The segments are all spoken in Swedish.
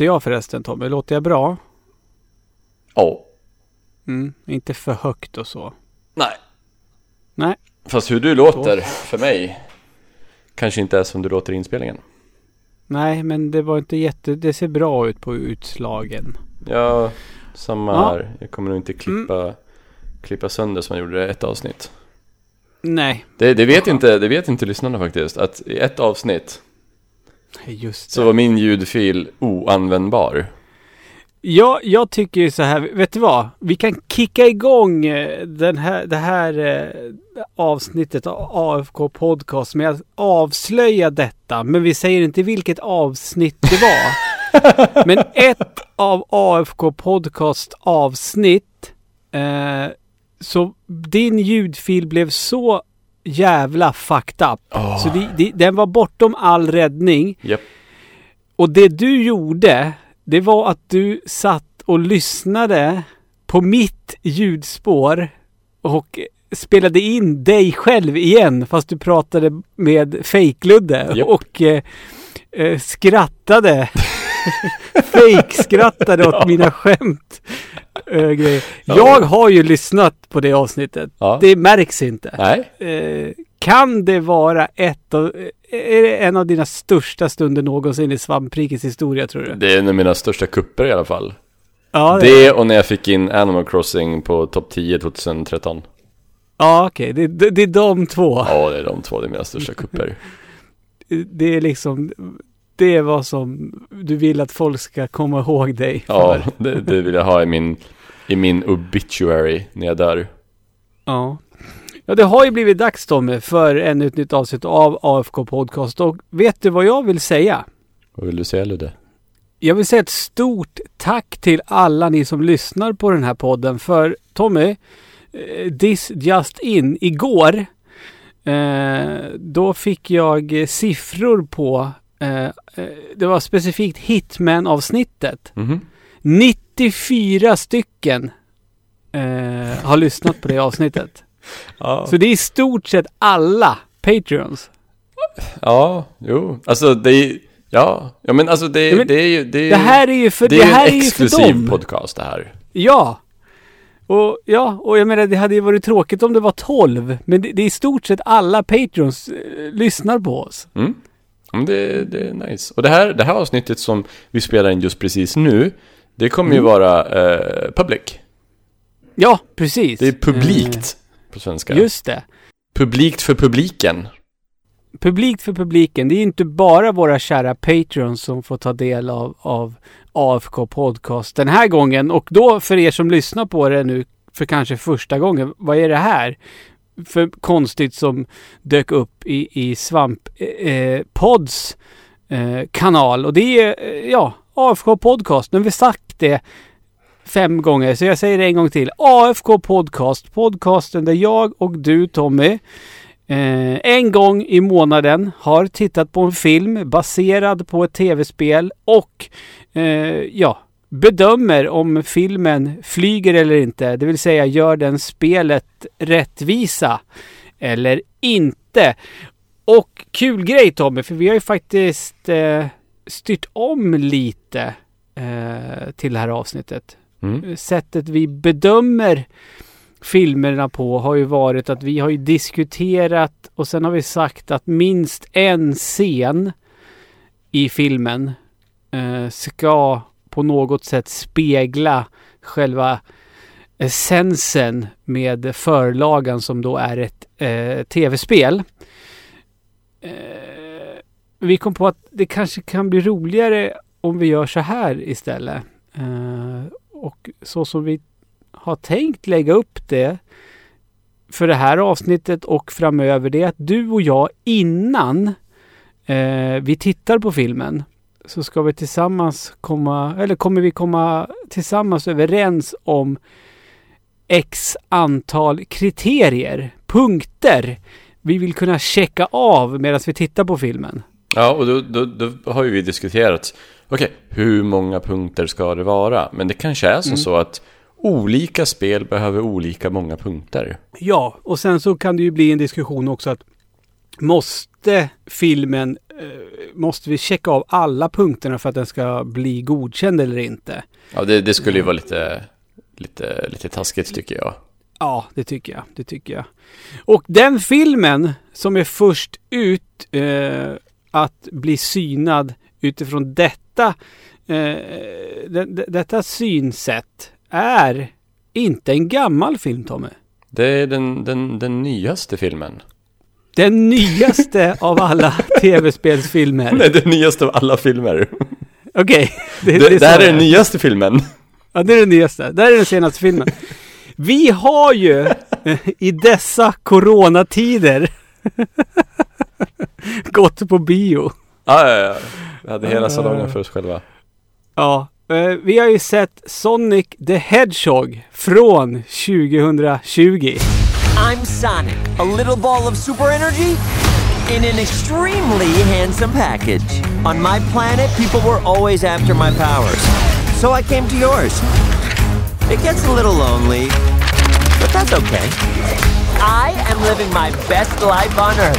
låter jag förresten Tommy? Låter jag bra? Ja. Mm, inte för högt och så. Nej. Nej. Fast hur du låter för mig kanske inte är som du låter i inspelningen. Nej, men det var inte jätte... Det ser bra ut på utslagen. Ja, samma Ja. här. Jag kommer nog inte klippa, klippa sönder som jag gjorde i ett avsnitt. Nej, Det, det, vet inte, det vet inte lyssnarna faktiskt. Att i ett avsnitt just så det. var min ljudfil oanvändbar. Ja, jag tycker ju så här. Vet du vad? Vi kan kicka igång eh, den här, det här eh, avsnittet av AFK Podcast med att avslöja detta. Men vi säger inte vilket avsnitt det var. men ett av AFK Podcast avsnitt. Eh, så din ljudfil blev så jävla fucked up. Åh. Så det, det, den var bortom all räddning. Japp. Och det du gjorde, det var att du satt och lyssnade på mitt ljudspår och spelade in dig själv igen fast du pratade med fejkludde Japp. och eh, eh, skrattade. Fake-skrattade åt mina skämt. Eh, grejer. Ja. Jag har ju lyssnat på det avsnittet. Ja. Det märks inte. Nej, Eh, kan det vara ett av, är det en av dina största stunder någonsin i Svamprikets historia tror du? det är en av mina största kupper i alla fall. Ja, Det och när jag fick in Animal Crossing på topp 10 2013. ja okej. Det, det, det är de två. Ja, det är de två, det är mina största kupper. Det är liksom, det är vad som du vill att folk ska komma ihåg dig Ja, för. det, det vill jag ha i min, i min obituary när jag dör. Ja. Ja, det har ju blivit dags Tommy för ännu ett nytt avsnitt av AFK Podcast. Och vet du vad jag vill säga? Vad vill du säga Ludde? Jag vill säga ett stort tack till alla ni som lyssnar på den här podden. För Tommy, eh, this just in, igår, eh, då fick jag siffror på, eh, det var specifikt Hitman-avsnittet. Mhm. 94 stycken eh, har lyssnat på det avsnittet. Ja. Så det är i stort sett alla Patreons. ja, jo, alltså det är Ja, ja men alltså det, Ja, men det är ju, det är Det här är ju för, det det är här en är ju för exklusiv dem. podcast det här. Ja. Och, ja, och jag menar det hade ju varit tråkigt om det var 12. Men det, det är i stort sett alla Patreons eh, lyssnar på oss. Mm. Ja, Men det, det är nice. Och det här, det här avsnittet som vi spelar in just precis nu, det kommer ju Mm. vara eh, public. Ja, precis. Det är publikt på svenska. Eh, just det. Publikt för publiken. Publikt för publiken. Det är inte bara våra kära Patreons som får ta del av, av AFK Podcast den här gången. Och då för er som lyssnar på det nu för kanske första gången. Vad är det här? För konstigt som dök upp i, i Svamp eh, Pods eh, kanal. Och det är, eh, ja, AFK Podcast. Nu har vi sagt det fem gånger, så jag säger det en gång till. AFK Podcast. Podcasten där jag och du Tommy Eh, en gång i månaden har tittat på en film baserad på ett tv-spel och eh, ja, bedömer om filmen flyger eller inte. Det vill säga gör den spelet rättvisa eller inte. Och kul grej Tommy, för vi har ju faktiskt eh, styrt om lite eh, till det här avsnittet. Mm. Sättet vi bedömer filmerna på har ju varit att vi har ju diskuterat och sen har vi sagt att minst en scen i filmen eh, ska på något sätt spegla själva essensen med förlagan som då är ett eh, tv-spel. Eh, vi kom på att det kanske kan bli roligare om vi gör så här istället. Eh, och så som vi har tänkt lägga upp det för det här avsnittet och framöver det är att du och jag innan eh, vi tittar på filmen så ska vi tillsammans komma, eller kommer vi komma tillsammans överens om x antal kriterier, punkter vi vill kunna checka av medan vi tittar på filmen. Ja, och då, då, då har ju vi diskuterat, okej, hur många punkter ska det vara? Men det kanske är som Mm. så att olika spel behöver olika många punkter. Ja, och sen så kan det ju bli en diskussion också att måste filmen, eh, måste vi checka av alla punkterna för att den ska bli godkänd eller inte? Ja, det, det skulle ju vara lite, lite, lite taskigt tycker jag. Ja, det tycker jag. Det tycker jag. Och den filmen som är först ut eh, att bli synad utifrån detta, eh, det, det, detta synsätt är inte en gammal film, Tommy. Det är den, den, den nyaste filmen. Den nyaste av alla tv-spelsfilmer. Nej, den nyaste av alla filmer. Okej. Det, så det här är det den nyaste filmen. Ja, det är den nyaste. Det här är den senaste filmen. Vi har ju i dessa coronatider gått på bio. Ja, ja, ja. Vi hade hela salongen för oss själva. Ja, eh, vi har ju sett Sonic the Hedgehog från 2020. I'm Sonic, a little ball of super energy in an extremely handsome package. On my planet, people were always after my powers, so I came to yours. It gets a little lonely, but that's okay. I am living my best life on Earth.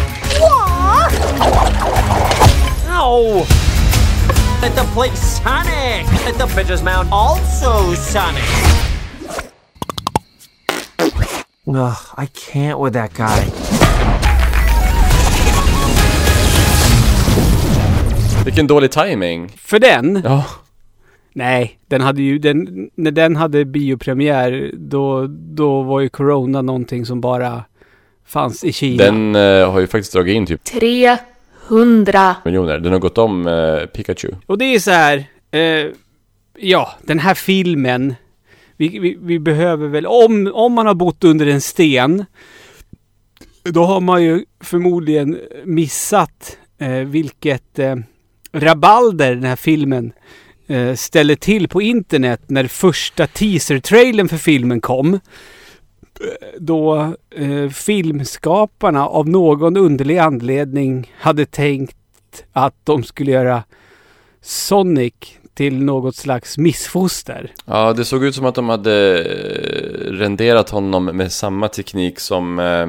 Ow! At the place Sonic! At the Bitches Mound, also Sonic! Ugh, I can't with that guy. Vilken dålig timing. För den, Ja, nej, den hade ju, den, när den hade biopremiär, då, då var ju Corona någonting som bara fanns i Kina. den eh, har ju faktiskt dragit in typ 300 miljoner. Den har gått om eh, Pikachu. Och det är så här, eh, ja, den här filmen, vi, vi, vi behöver väl, om, om man har bott under en sten, då har man ju förmodligen missat eh, vilket eh, rabalder den här filmen eh, ställer till på internet när första teaser-trailern för filmen kom. Eh, Då eh, filmskaparna av någon underlig anledning hade tänkt att de skulle göra Sonic till något slags missfoster. Ja, det såg ut som att de hade eh, renderat honom med samma teknik som eh,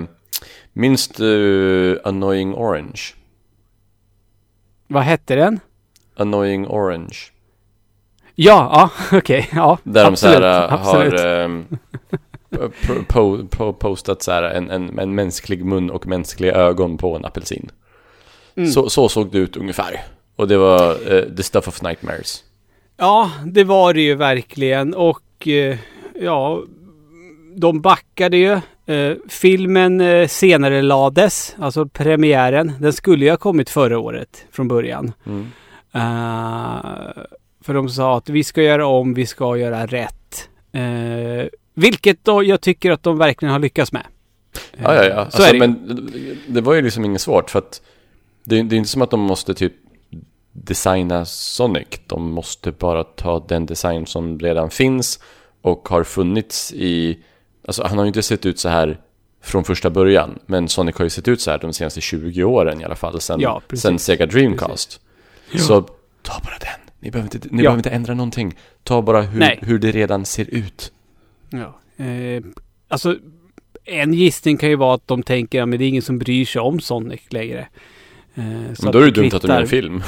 Minns du Annoying Orange? Vad hette den? Annoying Orange. Ja, ja, okej, ja. Där de så absolut, här absolut. har ehm, po- po- po- postat så här en, en, en mänsklig mun och mänskliga ögon på en apelsin. Mm. Så, så såg det ut ungefär. Och det var eh, The Stuff of Nightmares. Ja, det var det ju verkligen och ja, de backade ju. Eh, filmen eh, senare lades, alltså premiären. Den skulle ju ha kommit förra året från början. Mm. Eh, för de sa att vi ska göra om, vi ska göra rätt. Eh, vilket då jag tycker att de verkligen har lyckats med. Eh, Ja, ja, ja. Så Alltså, det men det var ju liksom inget svårt för att det, det är inte som att de måste typ designa Sonic. De måste bara ta den design som redan finns och har funnits i... Alltså han har ju inte sett ut så här från första början. Men Sonic har ju sett ut så här de senaste 20 åren i alla fall. Sen, Ja, sen Sega Dreamcast. Så ta bara den. Ni behöver inte, ni Ja. behöver inte ändra någonting. Ta bara hur, Nej. hur det redan ser ut. Ja. Eh, alltså, en gissning kan ju vara att de tänker att det är ingen som bryr sig om Sonic längre. Eh, Men då är det dumt att de gör en film.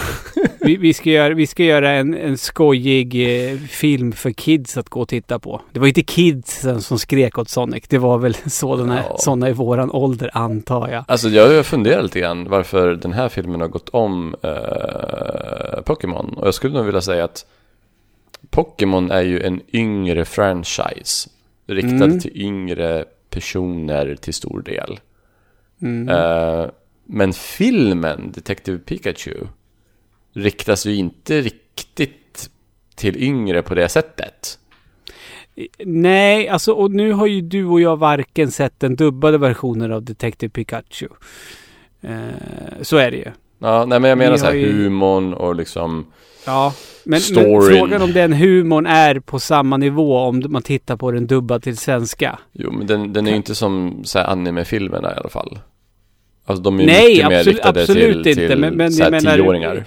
Vi, vi, ska göra, vi ska göra en, en skojig eh, film för kids att gå och titta på. Det var inte kidsen som skrek åt Sonic. Det var väl sådana, Ja. sådana i våran ålder antar jag. Alltså jag har funderat lite grann varför den här filmen har gått om eh, Pokémon. Och jag skulle nog vilja säga att Pokémon är ju en yngre franchise. Riktad Mm. till yngre personer till stor del. Mm. Men filmen Detective Pikachu riktas ju inte riktigt till yngre på det sättet. Nej, alltså och nu har ju du och jag varken sett den dubbade versionen av Detective Pikachu. Eh, så är det ju. Ja, nej men jag menar Vi så här ju- humorn och liksom Ja, men, men frågan om den humorn är på samma nivå om man tittar på den dubbad till svenska. Jo, men den, den är ju inte som så här, anime-filmerna i alla fall. Alltså de är Nej, mycket mer absolut- riktade absolut till, inte, till men- men här, jag menar- tioåringar.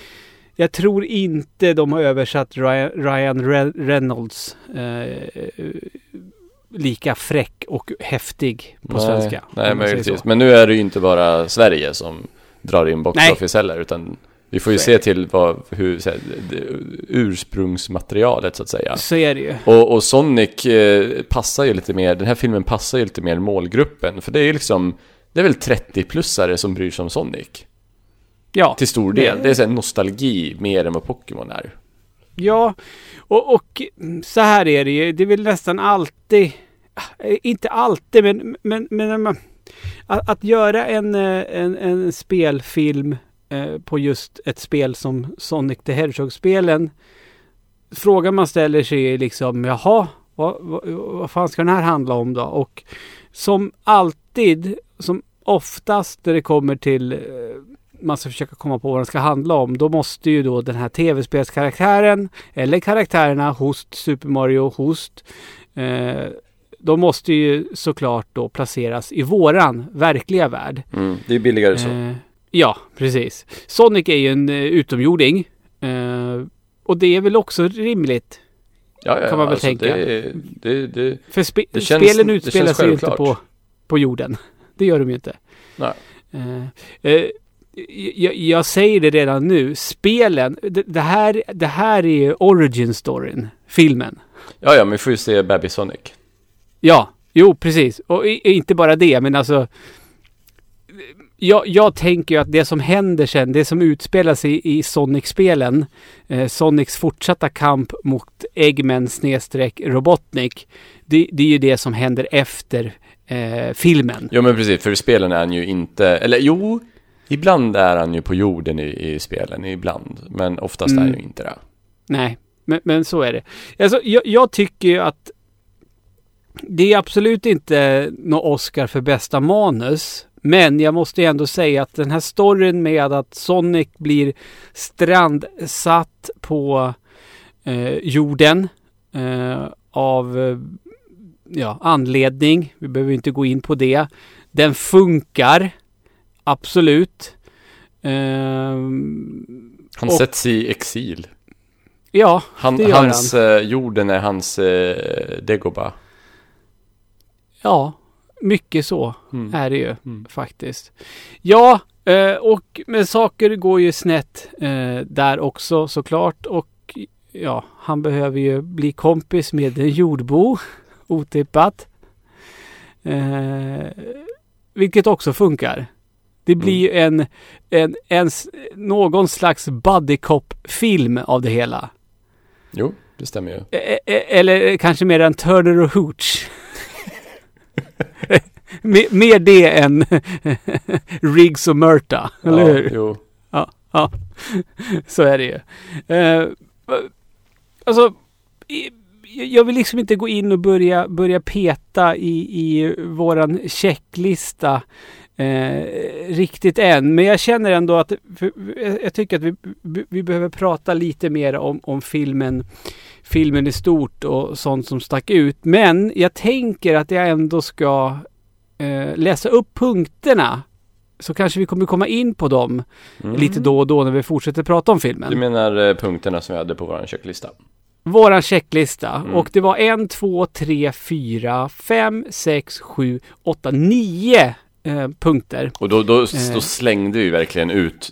Jag tror inte de har översatt Ryan, Re- Reynolds eh, lika fräck och häftig på nej, svenska. Nej, möjligtvis. Men nu är det ju inte bara Sverige som, drar in box office heller, utan vi får ju se till vad, hur, så här, ursprungsmaterialet så att säga. Så är det ju. Och, och Sonic eh, passar ju lite mer, den här filmen passar ju lite mer målgruppen, för det är ju liksom, det är väl 30-plussare som bryr sig om Sonic. Ja. Till stor del. Det är så nostalgi mer än vad Pokémon är. Ja, och, och så här är det ju. Det är väl nästan alltid, eh, inte alltid, men, men, men att, att göra en, eh, en, en spelfilm eh, på just ett spel som Sonic the Hedgehog-spelen. Frågan man ställer sig är liksom, jaha, vad, vad, vad fan ska den här handla om då? Och som alltid, som oftast när det kommer till eh, man ska försöka komma på vad den ska handla om. Då måste ju då den här tv-spelskaraktären eller karaktärerna Host, Super Mario, Host. Eh, de måste ju såklart då placeras i våran verkliga värld. Mm, det är billigare så. Eh, ja, precis. Sonic är ju en eh, utomjording. Eh, och det är väl också rimligt. ja, ja, kan man väl alltså, tänka. Det, det, det, För spe- Det känns- spelen utspelar sig ju inte på, på jorden. Det gör de ju inte. nej. Eh, eh, jag, jag säger det redan nu. Spelen, det, det, här, det här är ju origin storyn. Filmen. Ja, ja, men vi får ju se Baby Sonic. Ja, jo precis. Och i, inte bara det, men alltså. Jag, jag tänker ju att det som händer sen, det som utspelar sig i Sonic-spelen, eh, Sonics fortsatta kamp mot Eggman snedstreck Robotnik, det, det är ju det som händer efter eh, filmen. Ja, men precis, för i spelen är han ju inte, eller jo, ibland är han ju på jorden i, i spelen, ibland. Men oftast är Mm. han ju inte det. Nej, men, men så är det. Alltså, jag, jag tycker ju att det är absolut inte något Oscar för bästa manus. Men jag måste ändå säga att den här storyn med att Sonic blir strandsatt på eh, jorden eh, av eh, ja, anledning. Vi behöver inte gå in på det. Den funkar. Absolut. Ehm, Han Och- sätts i exil. ja, Han, det gör hans, eh, jorden är hans eh, Dagobah. Ja, mycket så Mm. är det ju Mm. faktiskt. Ja, eh, och men saker går ju snett eh, där också såklart. Och ja, han behöver ju bli kompis med en jordbo. Otippat. Eh, vilket också funkar. Det blir ju en, en, en, någon slags buddy cop-film av det hela. Jo, det stämmer ju. E- e- Eller kanske mer en Turner och Hooch. mer, det än Riggs och Murta, eller ja, hur? Jo. Ja, ja. så är det ju. Eh, alltså, i- jag vill liksom inte gå in och börja, börja peta i, i våran checklista eh, riktigt än. Men jag känner ändå att för, jag jag tycker att vi, vi behöver prata lite mer om, om filmen, filmen i stort och sånt som stack ut. Men jag tänker att jag ändå ska eh, läsa upp punkterna. Så kanske vi kommer komma in på dem Mm. lite då och då när vi fortsätter prata om filmen. Du menar eh, punkterna som vi hade på vår checklista? Våran checklista. Mm. Och det var en, två, tre, fyra, fem, sex, sju, åtta, nio eh, punkter. Och då, då, Eh. då slängde vi verkligen ut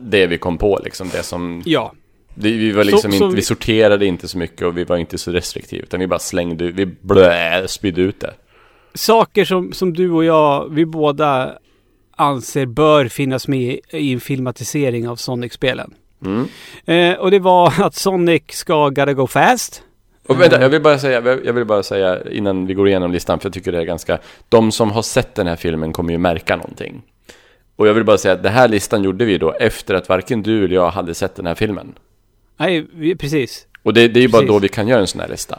det vi kom på liksom. Det som, Ja. det, vi var Så- liksom så inte, vi- vi sorterade inte så mycket och vi var inte så restriktiva. Utan vi bara slängde vi blö, spydde ut det. Saker som, som du och jag, vi båda anser bör finnas med i en filmatisering av Sonic-spelen. Mm. Eh, och det var att Sonic ska gotta go fast. Och vänta, jag vill bara säga, jag vill bara säga innan vi går igenom listan, för jag tycker det är ganska, de som har sett den här filmen kommer ju märka någonting. Och jag vill bara säga att den här listan gjorde vi då efter att varken du eller jag hade sett den här filmen. Nej, vi, precis. Och det, det är ju bara då vi kan göra en sån här lista.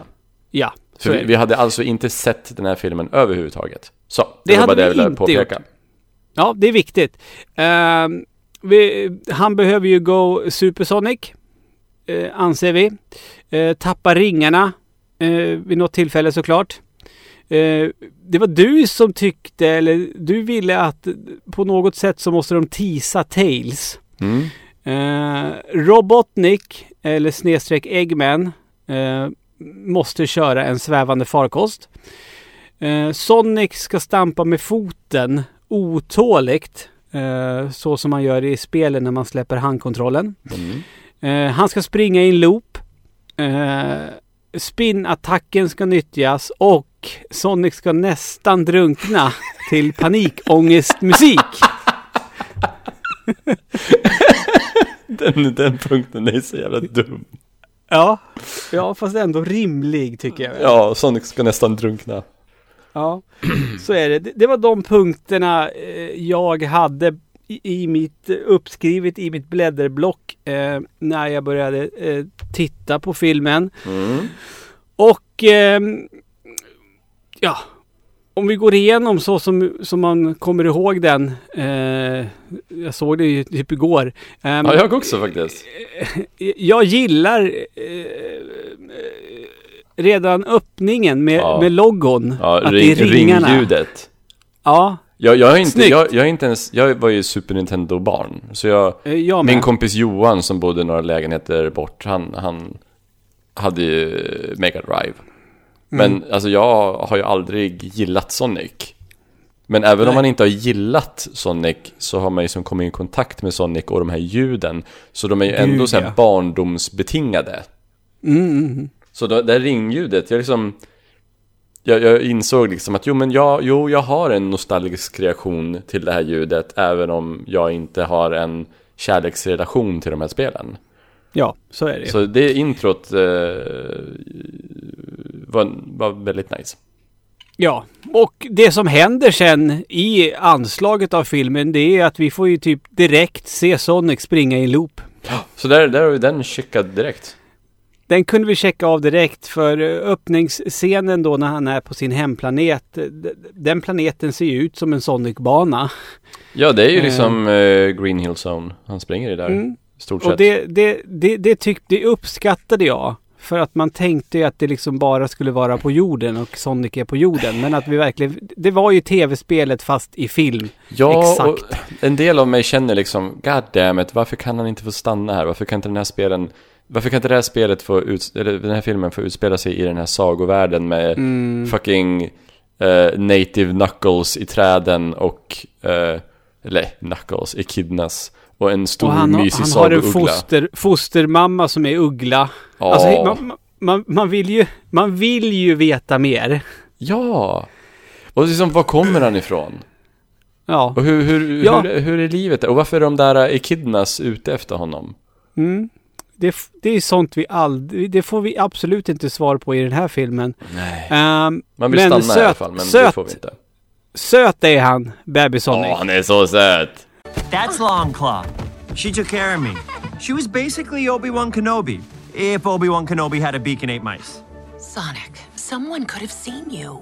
Ja, För vi, vi hade alltså inte sett den här filmen överhuvudtaget. Så, det, Det var hade bara det jag vi ville påpeka. gjort. Ja, det är viktigt. Ehm, vi, han behöver ju gå Supersonic, eh, anser vi. Eh, tappa ringarna eh, vid något tillfälle såklart. Eh, det var du som tyckte, eller du ville att på något sätt så måste de tisa Tails. Mm. Eh, Robotnik, eller snedstreck Eggman, eh, måste köra en svävande farkost. Eh, Sonic ska stampa med foten otåligt. Eh, så som man gör i spelen när man släpper handkontrollen. Mm. Eh, han ska springa i en loop. Eh, Spin-attacken ska nyttjas och Sonic ska nästan drunkna till panikångestmusik. Den, den punkten är så jävla dum. Ja, ja fast ändå rimlig tycker jag. Ja, Sonic ska nästan drunkna. Ja, så är det. Det- var de punkterna eh, jag hade i, mitt uppskrivet i mitt blädderblock eh, när jag började eh, titta på filmen. Mm. Och ehm, ja, om vi går igenom så som, som man kommer ihåg den. Eh, jag såg det ju typ igår. Ehm, Ja, jag också faktiskt. jag gillar eh, redan öppningen med, Ja. med logon. Ja, att ring, det är ringarna. ringljudet. Ja, Jag, jag, är inte, jag, jag är inte ens, jag var ju Super Nintendo-barn. Så jag, eh, jag min kompis Johan som bodde några lägenheter bort, han, han hade ju Mega Drive. Men Mm. alltså jag har ju aldrig gillat Sonic. Men även Nej. om man inte har gillat Sonic så har man ju som kommit i kontakt med Sonic och de här ljuden. Så de är ju ändå Gud, så här ja. barndomsbetingade. Mm, mm, mm. Så då, det här ringljudet, jag liksom jag, jag insåg liksom att jo men jag, jo, jag har en nostalgisk reaktion till det här ljudet även om jag inte har en kärleksrelation till de här spelen. Ja, så är det. Så det introt eh, var, var väldigt nice. Ja, och det som händer sen i anslaget av filmen det är att vi får ju typ direkt se Sonic springa i en loop. Så där, där har vi den checkad direkt. Den kunde vi checka av direkt för eh, öppningsscenen då när han är på sin hemplanet. Den planeten ser ju ut som en Sonic-bana. Ja, det är ju Eh. liksom eh, Green Hill Zone han springer i där. Mm. Stort Och sett. det, det, det, det, tyck, det uppskattade jag. För att man tänkte ju att det liksom bara skulle vara på jorden och Sonic är på jorden. Men att vi verkligen... Det var ju tv-spelet fast i film. Ja, Exakt. och en del av mig känner liksom, God damn it, varför kan han inte få stanna här? Varför kan inte den här spelen, varför kan inte det här spelet få ut, eller den här filmen få utspela sig i den här sagovärlden med Mm. fucking eh, native knuckles i träden och, eh, eller knuckles, echidnas och en stor Och han, mysig han har en foster, fostermamma som är uggla. Ja. Alltså, man, man, man, vill ju, man vill ju veta mer. Ja! Och liksom, var kommer han ifrån? Ja. Och hur, hur, Ja. hur, hur är livet? Och varför är de där echidnas ute efter honom? Mm. Det, det är sånt vi aldrig... Det får vi absolut inte svar på i den här filmen. Nej. Ehm, Man vill men stanna i alla söt- fall, men det söt- får vi inte. söt är han, Baby Sonic. Åh, han är så söt! That's Longclaw. She took care of me. She was basically Obi-Wan Kenobi, if Obi-Wan Kenobi had a beacon ate mice. Sonic, someone could have seen you.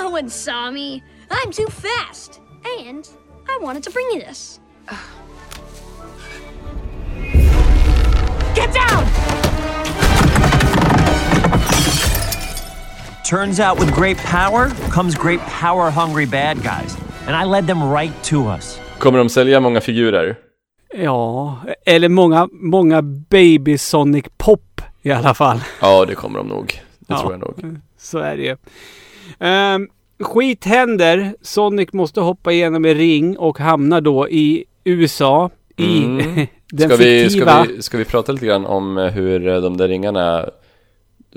No one saw me. I'm too fast. And I wanted to bring you this. Get down! Turns out with great power comes great power-hungry bad guys. And I led them right to us. Kommer de sälja många figurer? Ja, eller många, många Baby Sonic Pop i alla fall. Ja, det kommer de nog. Det Ja. tror jag nog. Så är det ju. Ehm, skit händer. Sonic måste hoppa igenom en ring och hamnar då i USA. I Mm. Den Ska vi, fiktiva... ska, vi, ska vi prata lite grann om eh, hur eh, de där ringarna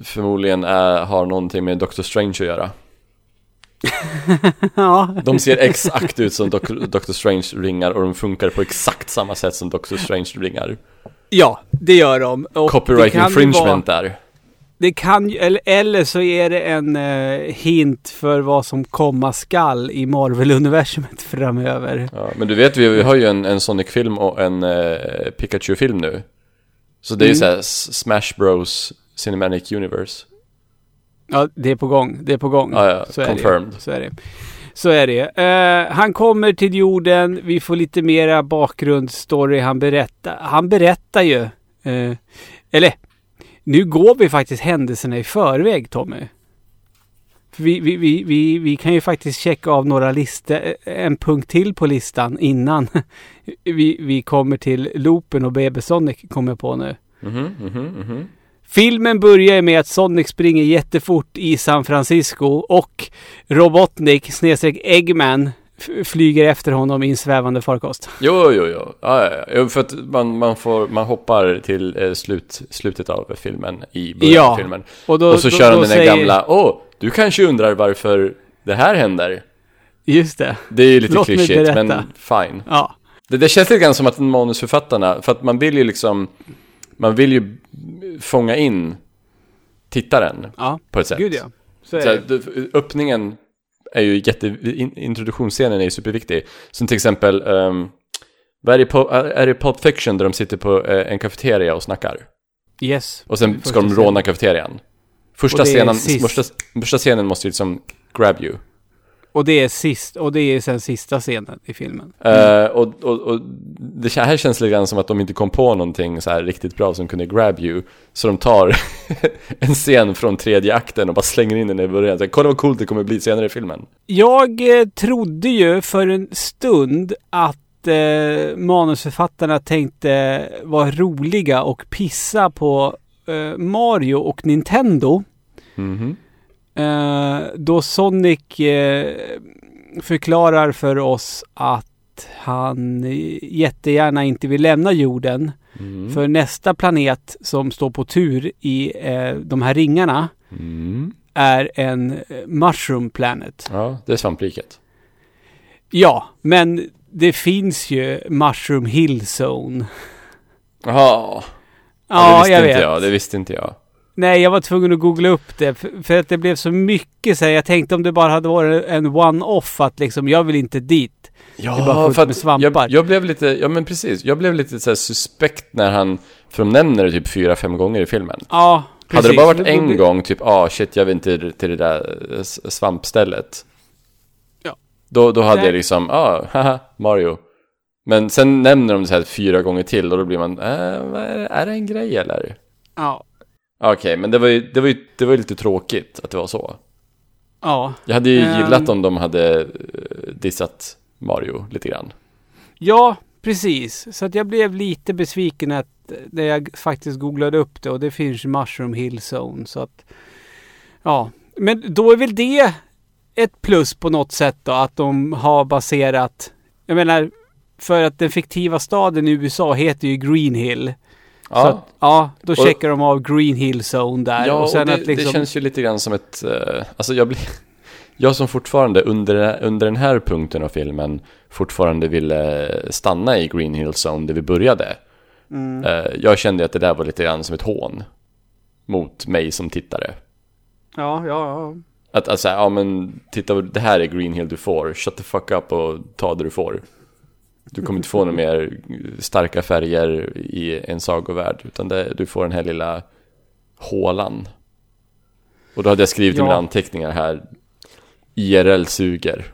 förmodligen är, har någonting med Doctor Strange att göra? ja, De ser exakt ut som Doc- Doctor Strange ringar och de funkar på exakt samma sätt som Doctor Strange ringar. ja, det gör de. Och Copyright infringement Vara, där. Det kan ju, eller, eller så är det en eh, hint för vad som komma skall i Marvel-universumet framöver. Ja, men du vet, vi, vi har ju en, en Sonic-film och en eh, Pikachu-film nu. Så det är ju Mm. såhär Smash Bros Cinematic Universe. Ja, det är på gång. Det är på gång. Ja, ja, så är confirmed. Det. Så är det. Så är det. Eh, han kommer till jorden. Vi får lite mera bakgrundsstory. Han berättar. Han berättar ju. Eh, eller, nu går vi faktiskt händelserna i förväg, Tommy. Vi, vi, vi, vi, vi kan ju faktiskt checka av några listor, en punkt till på listan innan vi, vi kommer till loopen och Baby Sonic kommer på nu. Mhm, mhm, mhm. Filmen börjar med att Sonic springer jättefort i San Francisco och Robotnik snedstreck Eggman flyger efter honom i en svävande farkost. Jo, jo, jo. Ja, ja, ja. För att man, man, får, man hoppar till eh, slut, slutet av filmen i början Ja, av filmen. Och, då, Och så då, kör han den där säger- gamla, åh, du kanske undrar varför det här händer. Just det. Det är ju lite Låt klyschigt, men fine. Ja. Det, det känns lite grann som att manusförfattarna, för att man vill ju liksom, man vill ju fånga in tittaren Ja. på ett sätt. Gud ja. Så Så här, öppningen är ju jätte... In, introduktionsscenen är ju superviktig. Som till exempel, um, vad är, det Pul- är det Pulp Fiction där de sitter på eh, en kafeteria och snackar? Yes. Och sen ska de scenen. råna kafeterian. Första scenen, första, första scenen måste ju liksom grab you. Och det är sist, och det är sen sista scenen i filmen. Eh, och, och, och det här känns lite grann som att de inte kom på någonting så här riktigt bra som kunde grab you. Så de tar en scen från tredje akten och bara slänger in den i början. Så här, Kolla vad coolt det kommer bli senare i filmen. Jag eh, trodde ju för en stund att eh, manusförfattarna tänkte vara roliga och pissa på eh, Mario och Nintendo. Mhm. Eh, då Sonic eh, förklarar för oss att han eh, jättegärna inte vill lämna jorden. Mm. För nästa planet som står på tur i eh, de här ringarna Mm. är en eh, Mushroom Planet. Ja, det är svampriket. Ja, men det finns ju Mushroom Hill Zone. Jaha. Ja, det visste jag inte vet. jag, det visste inte jag. Nej, jag var tvungen att googla upp det. För, för att det blev så mycket så här, Jag tänkte om det bara hade varit en one-off att liksom, jag vill inte dit. Ja, Det är bara för att med svampar. Jag, jag blev lite, ja men precis, jag blev lite så suspekt när han, för de nämner det typ fyra, fem gånger i filmen. Ja, precis. Hade det bara varit en gång, typ, ah shit, jag vill inte till det där eh, svampstället. Ja. Då, då hade Nej. jag liksom, ah, haha, Mario. Men sen nämner de det så här fyra gånger till och då blir man, äh, är, det, är det en grej eller? Ja. Okej, men det var, ju, det, var ju, det var ju lite tråkigt att det var så. Ja. Jag hade ju Ehm. gillat om de hade eh, dissat Mario lite grann. Ja, precis. Så att jag blev lite besviken att när jag faktiskt googlade upp det och det finns Mushroom Hill Zone. Så att, ja. Men då är väl det ett plus på något sätt då att de har baserat, jag menar, för att den fiktiva staden i USA heter ju Green Hill. Så Ja, att, ja, då Och- checkar de av Green Hill Zone där. ja och och det, att liksom, det känns ju lite grann som ett... eh, alltså jag blir... Jag som fortfarande under, under den här punkten av filmen fortfarande ville stanna i Green Hill Zone där vi började. Mm. Eh, jag kände att det där var lite grann som ett hån mot mig som tittare. Ja, ja, ja. Att alltså, ja men titta det här är Green Hill du får, shut the fuck up och ta det du får. Du kommer inte få några mer starka färger i en sagovärld, utan det, du får den här lilla hålan. Och då hade jag skrivit i Ja. mina anteckningar här, IRL suger.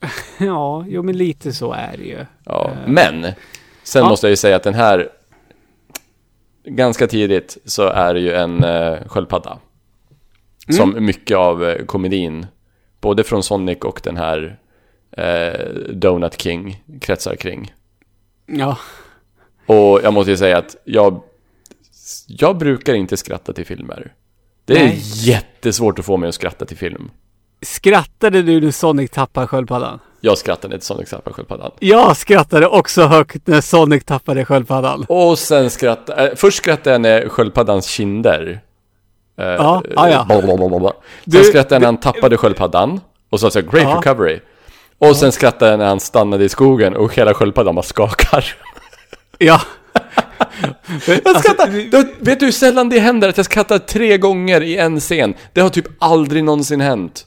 Ja, jo men lite så är det ju. Ja, men sen Ja. måste jag ju säga att den här ganska tidigt så är det ju en uh, sköldpadda. Mm. Som mycket av eh, komedin, både från Sonic och den här eh, Donut King kretsar kring. Ja, Och jag måste ju säga att jag, jag brukar inte skratta till filmer. Det är Nej. jättesvårt att få mig att skratta till film. skrattade du när Sonic tappade sköldpaddan? Jag skrattar inte till Sonic tappar sköldpaddan. Jag skrattade också högt när Sonic tappade sköldpaddan. Och sen skratta, eh, först skrattade jag när sköldpaddans kinder. Eh, Ja, ja, ja. blablabla. Sen Du- skrattade jag när han tappade sköldpaddan. Och så sa jag great Ja. recovery. Och sen skrattade jag när han stannade i skogen och hela sköldpaddan bara skakar. Ja. Jag skrattar, du, vet du hur sällan det händer att jag skrattar tre gånger i en scen? Det har typ aldrig någonsin hänt.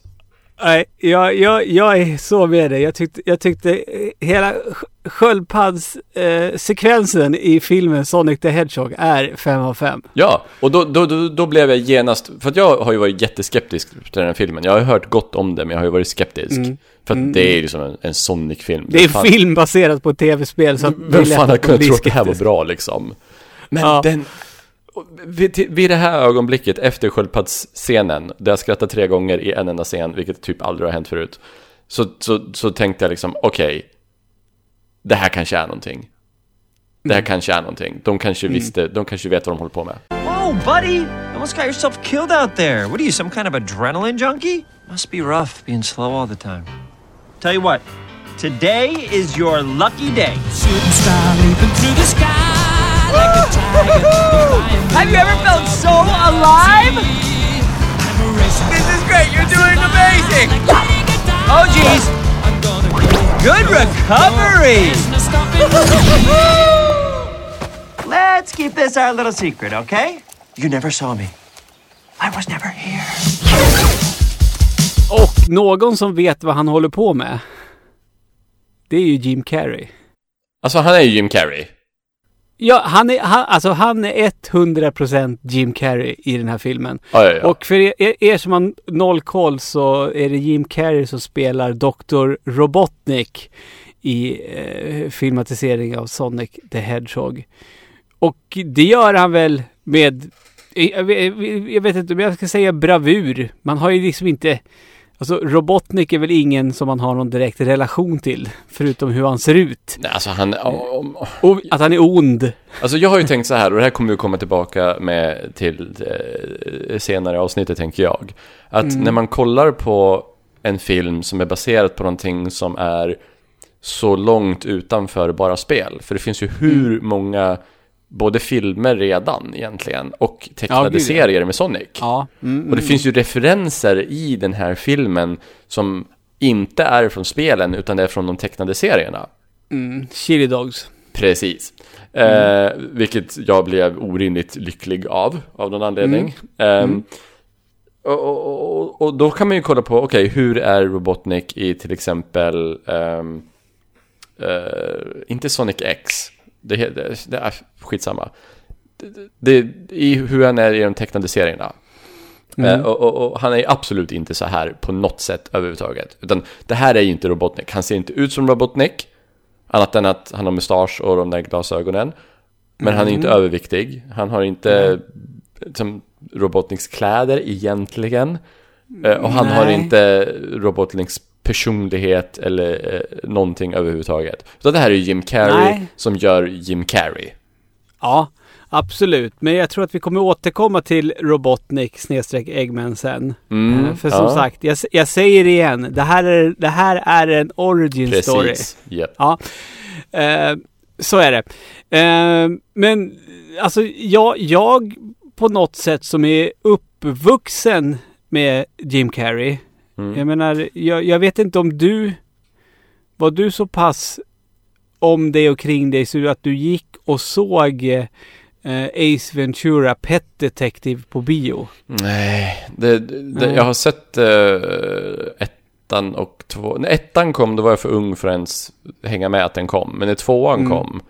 Nej, jag, jag, jag är så med dig. Jag tyckte, jag tyckte eh, hela sk- sköldpaddssekvensen eh, i filmen Sonic the Hedgehog är 5 av 5. Ja, och då, då, då, då blev jag genast, för att jag har ju varit jätteskeptisk till den här filmen. Jag har hört gott om det, men jag har ju varit skeptisk. För att det är ju som en, en Sonic-film. Det är Fan- film baserat på ett tv-spel så att Vem fan hade kunnat tro att det här var bra liksom? Men Ja. den... Vid, vid det här ögonblicket efter sköldpaddsscenen, där jag skrattade tre gånger i en enda scen, vilket typ aldrig har hänt förut, så, så, så tänkte jag liksom, okej, det här kanske är någonting. Det här kanske är någonting. De kanske visste, de kanske vet vad de håller på med. Whoa, buddy! You almost got yourself killed out there. What are you, some kind of adrenaline junkie? Must be rough being slow all the time. Tell you what, today is your lucky day. Shooting star leaping through the sky Have you ever felt so alive? I'm a racing This is great. You're doing amazing. Oh, geez. I'm gonna go. Good recovery. Let's keep this our little secret, okay? You never saw me. I was never here. Och någon som vet vad han håller på med. Det är ju Jim Carrey. Alltså han är ju Jim Carrey. Ja, han är, han, alltså han är 100% Jim Carrey i den här filmen. Ja, ja, ja. Och för er, er, som har noll koll så är det Jim Carrey som spelar Dr. Robotnik i eh, filmatisering av Sonic the Hedgehog. Och det gör han väl med, jag vet inte om jag ska säga bravur. Man har ju liksom inte, alltså Robotnik är väl ingen som man har någon direkt relation till. Förutom hur han ser ut. Nej, alltså han... om- Och att han är ond. Alltså jag har ju tänkt så här, och det här kommer vi komma tillbaka med till eh, senare avsnittet tänker jag. Att när man kollar på en film som är baserad på någonting som är så långt utanför bara spel. För det finns ju hur många, både filmer redan egentligen, och Ja, tecknade ja. serier med Sonic. Ja. Mm, Och det finns ju referenser i den här filmen som inte är från spelen, utan det är från de tecknade serierna. mm, Chili Dogs. Precis. Eh, vilket jag blev orimligt lycklig av, av någon anledning. Ehm, och, och, och, och då kan man ju kolla på, okej, hur är Robotnik i till exempel, ehm, eh, inte Sonic X, det, det, det är skitsamma. Det, I hur han är i de tecknade serierna. Eh, och, och, och han är absolut inte så här på något sätt överhuvudtaget. Utan det här är ju inte Robotnik. Han ser inte ut som Robotnik. Annat än att han har mustasch och de där glasögonen. Men han är inte överviktig. Han har inte som Robotniks kläder egentligen. Eh, och han har Nej. inte Robotniks personlighet eller eh, någonting överhuvudtaget. Så det här är Jim Carrey Nej. som gör Jim Carrey. Ja, absolut. Men jag tror att vi kommer återkomma till Robotnik snedstreck Eggman sen. Mm, Eh, För som ja. sagt, jag, jag säger det igen. Det här är, det här är en origin story. Precis. Japp. Ja, eh, så är det. Eh, men alltså jag, jag på något sätt som är uppvuxen med Jim Carrey. Mm. Jag menar, jag, jag vet inte om du var du så pass om dig och kring dig så att du gick och såg eh, Ace Ventura Pet Detective på bio. Nej, det, det, Nej. jag har sett eh, ettan och två. När ettan kom då var jag för ung för att ens hänga med att den kom. Men när tvåan Mm. kom,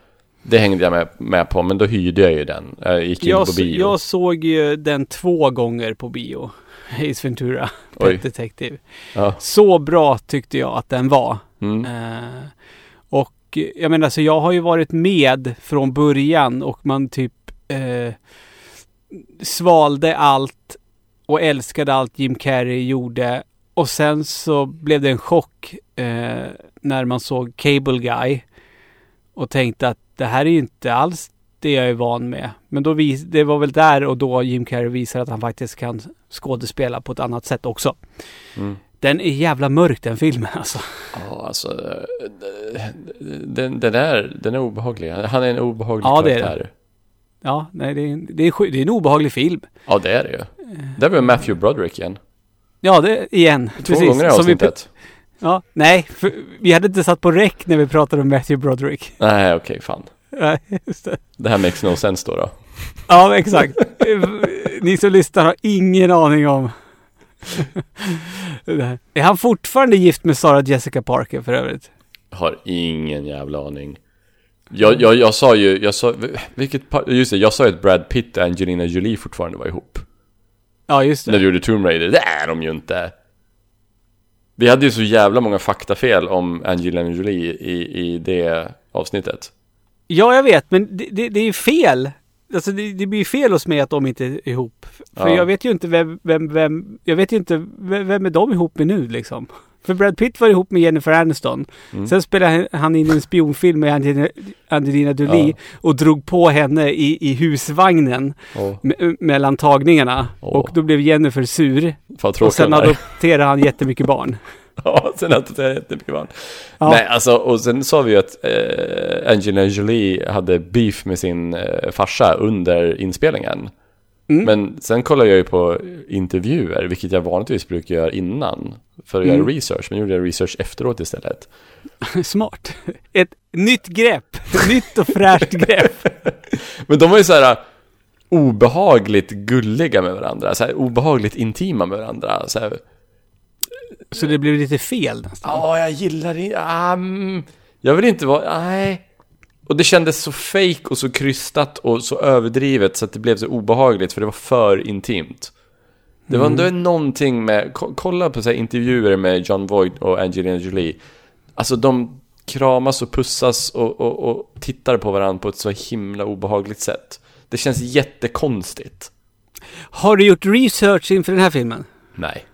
det hängde jag med, med på. Men då hyrde jag ju den. Jag gick in Jag, på bio. jag såg ju den två gånger på bio. Ace Ventura. Pet Detective. Ja. Så bra tyckte jag att den var. Mm. Eh, och eh, jag menar, så jag har ju varit med från början och man typ eh, svalde allt och älskade allt Jim Carrey gjorde. Och sen så blev det en chock eh, när man såg Cable Guy och tänkte att det här är ju inte alls det jag är van med. Men då vis- det var väl där och då Jim Carrey visar att han faktiskt kan skådespela på ett annat sätt också. Mm. Den är jävla mörk den filmen alltså. Ja, alltså. Den, den, är, den är obehaglig. Han är en obehaglig Ja, det är karaktär. Ja, nej, det är, det, är, det är en obehaglig film. Ja, det är det ju. Där var Matthew Broderick igen. Ja, det igen. Två gånger i avsnittet. ja, nej, vi hade inte satt på räck när vi pratade om Matthew Broderick. Nej, okej, fan. Nej, just det. Det här makes no sense då. då. Ja, exakt. Ni som lyssnar har ingen aning om det här. Är han fortfarande gift med Sarah Jessica Parker för övrigt? Har ingen jävla aning. Jag, jag, jag sa ju, jag sa, vilket, just det, jag sa ju att Brad Pitt och Angelina Jolie fortfarande var ihop. Ja, just När det. vi gjorde Tomb Raider, det är de ju inte. Vi hade ju så jävla många faktafel om Angelina Jolie i, i det avsnittet. Ja, jag vet, men det, det, det är fel. Alltså det, det blir fel hos mig att de inte är ihop. För Ja. jag vet ju inte vem, vem, vem, jag vet ju inte, vem, vem är de ihop med nu liksom? För Brad Pitt var ihop med Jennifer Aniston. Mm. Sen spelade han in en spionfilm med Angelina, Angelina Jolie Ja. och drog på henne i, i husvagnen Åh, me, mellan tagningarna. Åh. Och då blev Jennifer sur. Och sen adopterade han jättemycket barn. Ja, sen att det är jättemycket barn. Ja. Nej, alltså, och sen sa vi ju att eh, Angelina Jolie hade beef med sin eh, farsa under inspelningen. Mm. Men sen kollar jag ju på intervjuer, vilket jag vanligtvis brukar göra innan. För att Mm. göra research, men gjorde jag research efteråt istället. Smart. Ett nytt grepp. Nytt och fräscht grepp. Men de var ju så här obehagligt gulliga med varandra, så här, obehagligt intima med varandra. Så här, Så det blev lite fel nästan. Ja, jag gillar det. Um, jag vill inte vara... Nej. Och det kändes så fake och så krystat och så överdrivet så att det blev så obehagligt för det var för intimt. Det var ändå någonting med... ko- Kolla på så intervjuer med John Voight och Angelina Jolie. Alltså de kramas och pussas och, och, och tittar på varandra på ett så himla obehagligt sätt. Det känns jättekonstigt. Har du gjort research inför den här filmen? Nej.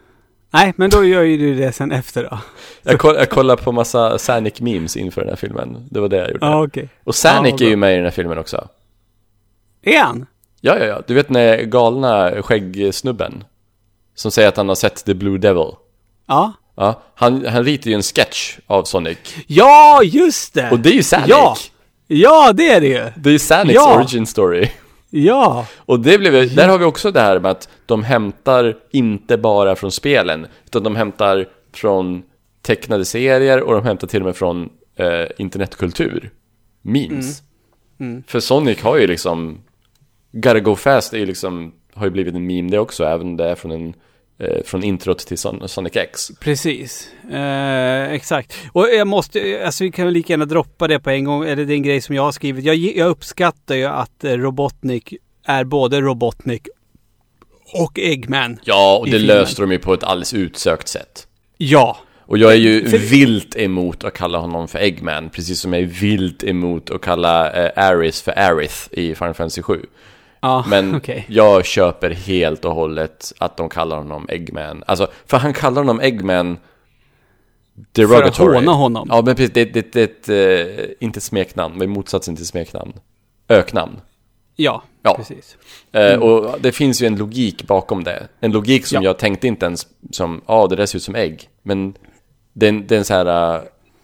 Nej, men då gör ju du det sen efter då. Jag, koll, jag kollade på massa Sanic memes inför den här filmen. Det var det jag gjorde. Ja, okej. Och Sanic Ja, är ju med i den här filmen också. Är han? Ja, ja, ja. Du vet när galna skäggsnubben som säger att han har sett The Blue Devil. Ja. Ja, han, han ritar ju en sketch av Sonic. Ja, just det! Och det är ju Sanic. Ja! Ja, det är det ju! Det är ju Sanics Ja. origin story. Ja! Och det blev, ju- där har vi också det här med att de hämtar inte bara från spelen, utan de hämtar från tecknade serier och de hämtar till och med från eh, internetkultur. Memes. För Sonic har ju liksom, Gotta Go Fast är ju liksom, har ju blivit en meme det också, även om det är från en från introt till Son- Sonic X. Precis. Eh, exakt. Och jag måste, alltså vi kan väl lika gärna droppa det på en gång, eller det är en grej som jag har skrivit. Jag, jag uppskattar ju att eh, Robotnik är både Robotnik och Eggman. Ja, och det löste de ju på ett alldeles utsökt sätt. Ja. Och jag är ju För- vilt emot att kalla honom för Eggman, precis som jag är vilt emot att kalla eh, Aris för Arith i Final Fantasy 7. Ja, Men okej. jag köper helt och hållet att de kallar honom Eggman. Alltså, för han kallar honom Eggman derogatory. håna honom. Ja, men precis. Det, det, det, det är ett, eh, inte smeknamn, men motsatsen till smeknamn. Öknamn. Ja, Ja. precis. Eh, och det finns ju en logik bakom det. En logik som Ja. jag tänkte inte ens som, ja ah, det där ser ut som ägg. Men det är en, det är en så här eh,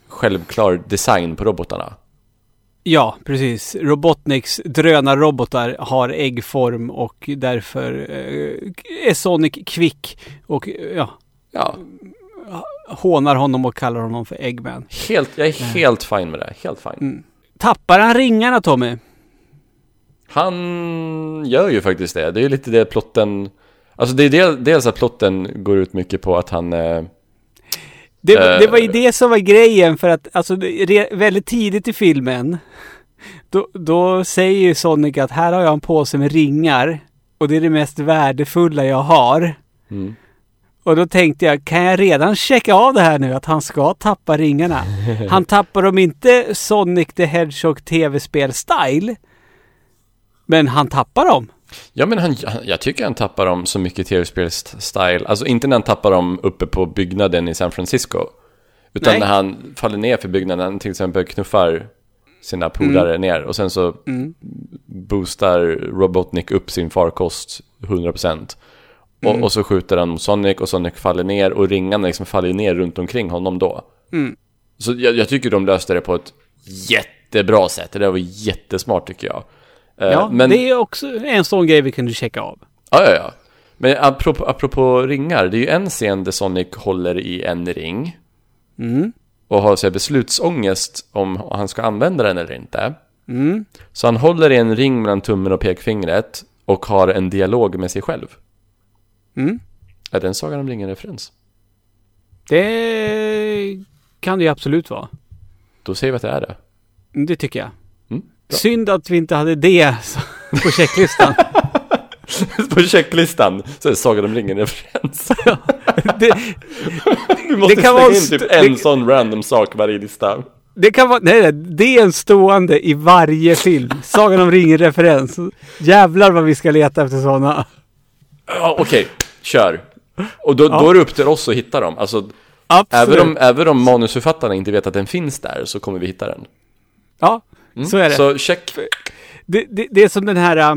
självklar design på robotarna. Ja, precis. Robotniks drönarrobotar har äggform och därför eh, är Sonic kvick och eh, ja, Ja, hånar honom och kallar honom för Eggman. helt, jag är helt fine med det. Helt fine. Tappar han ringarna Tommy? Han gör ju faktiskt det. Det är ju lite det plotten... Alltså det är del, dels att plotten går ut mycket på att han... Eh, Det, Eh. det var ju det som var grejen för att alltså re, väldigt tidigt i filmen då, då säger ju Sonic att här har jag en påse med ringar och det är det mest värdefulla jag har. Mm. Och då tänkte jag, kan jag redan checka av det här nu att han ska tappa ringarna? Han tappar dem inte Sonic the Hedgehog tv-spel-style. Men han tappar dem. Ja men han, jag tycker han tappar dem så mycket tv-spels-style. Alltså inte när han tappar dem uppe på byggnaden i San Francisco. Utan Nej. när han faller ner för byggnaden, han till exempel knuffar sina polare ner och sen så boostar Robotnik upp sin farkost 100%. Och, och så skjuter han mot Sonic och Sonic faller ner och ringarna liksom faller ner runt omkring honom då. Så jag, jag tycker de löste det på ett jättebra sätt. Det där var jättesmart tycker jag. Eh, Ja, men, det är också en sån grej vi kunde checka av. ja, ja, ja. Men apropå, apropå ringar, det är ju en scen där Sonic håller i en ring. Och har så här, beslutsångest om han ska använda den eller inte. Så han håller i en ring mellan tummen och pekfingret och har en dialog med sig själv. Mm. Är den Sagan om ringen-referens? Det kan det ju absolut vara. Då säger vi att det är det. Det tycker jag. Synd att vi inte hade det på checklistan. På checklistan så är Sagan om ringen-referens. det, Vi måste Det kan vara in typ en det- sån random sak varje lista. det kan vara, nej, det är en stående i varje film. Sagan om ringen-referens. Jävlar vad vi ska leta efter sådana. Ja, okej. Kör. Och då, Ja. då är det upp till oss att hitta dem. Alltså, Absolut. även om, även om manusförfattarna inte vet att den finns där så kommer vi hitta den. Ja, så är det. Så check. det, det. Det är som den här äh,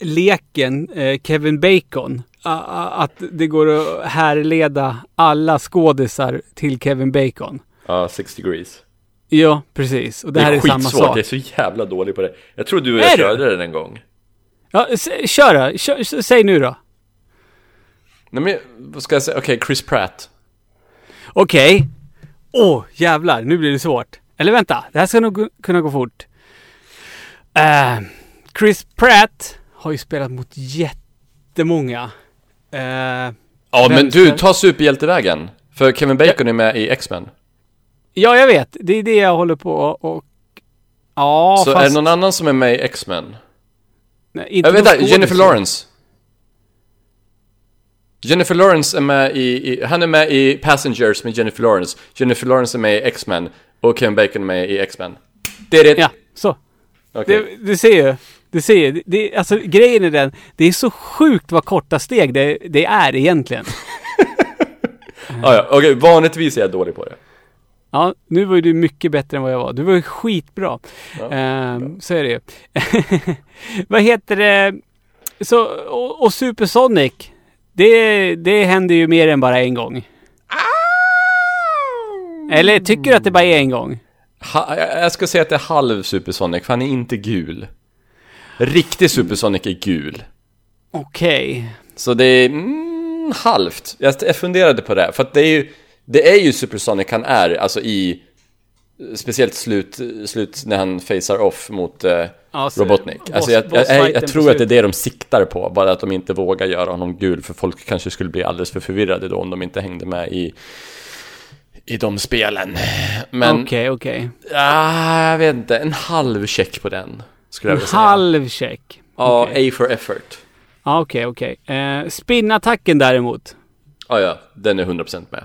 leken äh, Kevin Bacon. a- att det går att härleda alla skådisar till Kevin Bacon. Ja, Six Degrees. Ja, precis. Och det, här är samma skitsvårt, sak. jag är så jävla dålig på det. Jag tror du och Är jag du? körde den en gång. Ja, kör då. Kör, säg nu då. Nej men, vad ska jag säga? Okej, Chris Pratt. Okej. Åh, jävlar. Nu blir det svårt. Eller vänta. Det här ska nog kunna gå fort. Eh, Chris Pratt har ju spelat mot jättemånga. Eh, Ja men du, ta superhjältevägen. För Kevin Bacon är med i X-Men. ja, jag vet. Det är det jag håller på och... ja, så fast... är det någon annan som är med i X-Men? Nej, inte Jag vet någon inte, Jennifer. Lawrence. Jennifer Lawrence är med i, i, han är med i Passengers med Jennifer Lawrence. Jennifer Lawrence är med i X-Men. Och Kevin Bacon med i X-Men. Det är det. Ja, så. Okej. Det, du ser ju. Du ser ju. Det, alltså grejen är den. Det är så sjukt vad korta steg det, det är egentligen. Ah, ja, okej, vanligtvis är jag dålig på det. Ja, nu var ju du mycket bättre än vad jag var. Du var ju skitbra. Ja, Ehm, så är det ju. vad heter det? Så, och, och Supersonic. Det, det händer ju mer än bara en gång. Eller tycker du att det bara är en gång? Ha, jag- ska säga att det är halv Supersonic, för han är inte gul. Riktig Supersonic är gul. Okej. Så det är mm, halvt. Jag, jag funderade på det, för att det är ju, det är ju Supersonic han är, alltså i speciellt slut, slut när han facear off mot eh, Ja, så- Robotnik. boss- Alltså jag, jag, jag, jag tror att det är det de siktar på, bara att de inte vågar göra honom gul, för folk kanske skulle bli alldeles för förvirrade då om de inte hängde med i, i de spelen. Men, Okej, okej. ah, jag vet inte, en halv check på den, skulle jag En vilja säga. halv check. Ja, Okej. A for effort. Ja, okej, okej. Eh, spinnattacken däremot. Ja, ja, den är 100% med.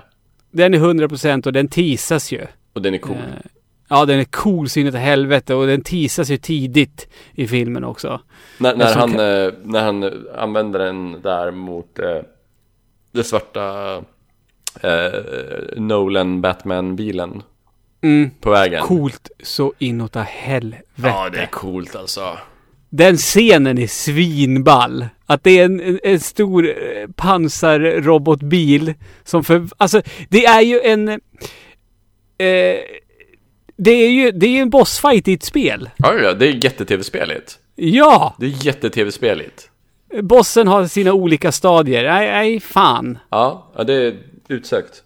Den är 100% och den teasas ju. Och den är cool. Eh, ja, den är cool så in i helvete och den teasas ju tidigt i filmen också. När, när, han, ka- eh, när han använder den där mot eh, det svarta eh, Nolan Batman-bilen Mm. på vägen. Coolt så inåt helvete. Ja, det är coolt alltså. Den scenen är svinball. Att det är en, en, stor eh, pansarrobotbil som för... Alltså, det är ju en... Eh, det är ju det är en bossfight i ett spel. Ja, det är jätte-tv-speligt. Ja! Det är jätte-tv-speligt. Bossen har sina olika stadier. Nej, nej, fan. Ja, ja, det utsökt.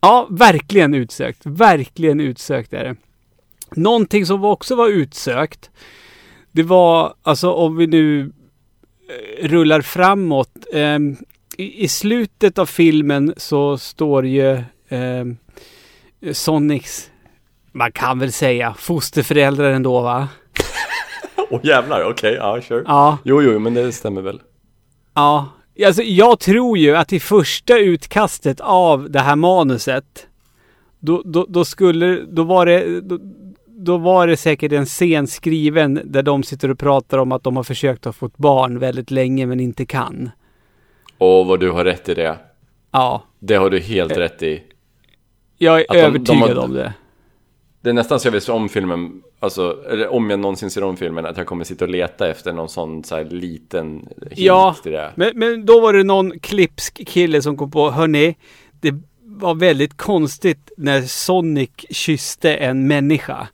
Ja, verkligen utsökt. Verkligen utsökt är det. Någonting som också var utsökt. Det var, alltså om vi nu eh, rullar framåt. ehm, i, I slutet av filmen så står ju ehm, Sonics, man kan väl säga, fosterföräldrar ändå va? Åh jävlar, okej, ja, sure. Ja, Jo, jo, men det stämmer väl. ja. Alltså, jag tror ju att i första utkastet av det här manuset då, då, då skulle, då var det, då, då var det säkert en scen skriven där de sitter och pratar om att de har försökt att få ett barn väldigt länge men inte kan. Åh, vad du har rätt i det. Ja, Det har du helt rätt i. jag är Att de- de övertygad har- om det. Det är nästan så jag se om filmen, alltså, eller om jag någonsin ser om filmen, att jag kommer sitta och leta efter någon sån så här liten hint Ja, till det. men, men då var det någon klipsk kille som kom på, hörni, det var väldigt konstigt när Sonic kysste en människa.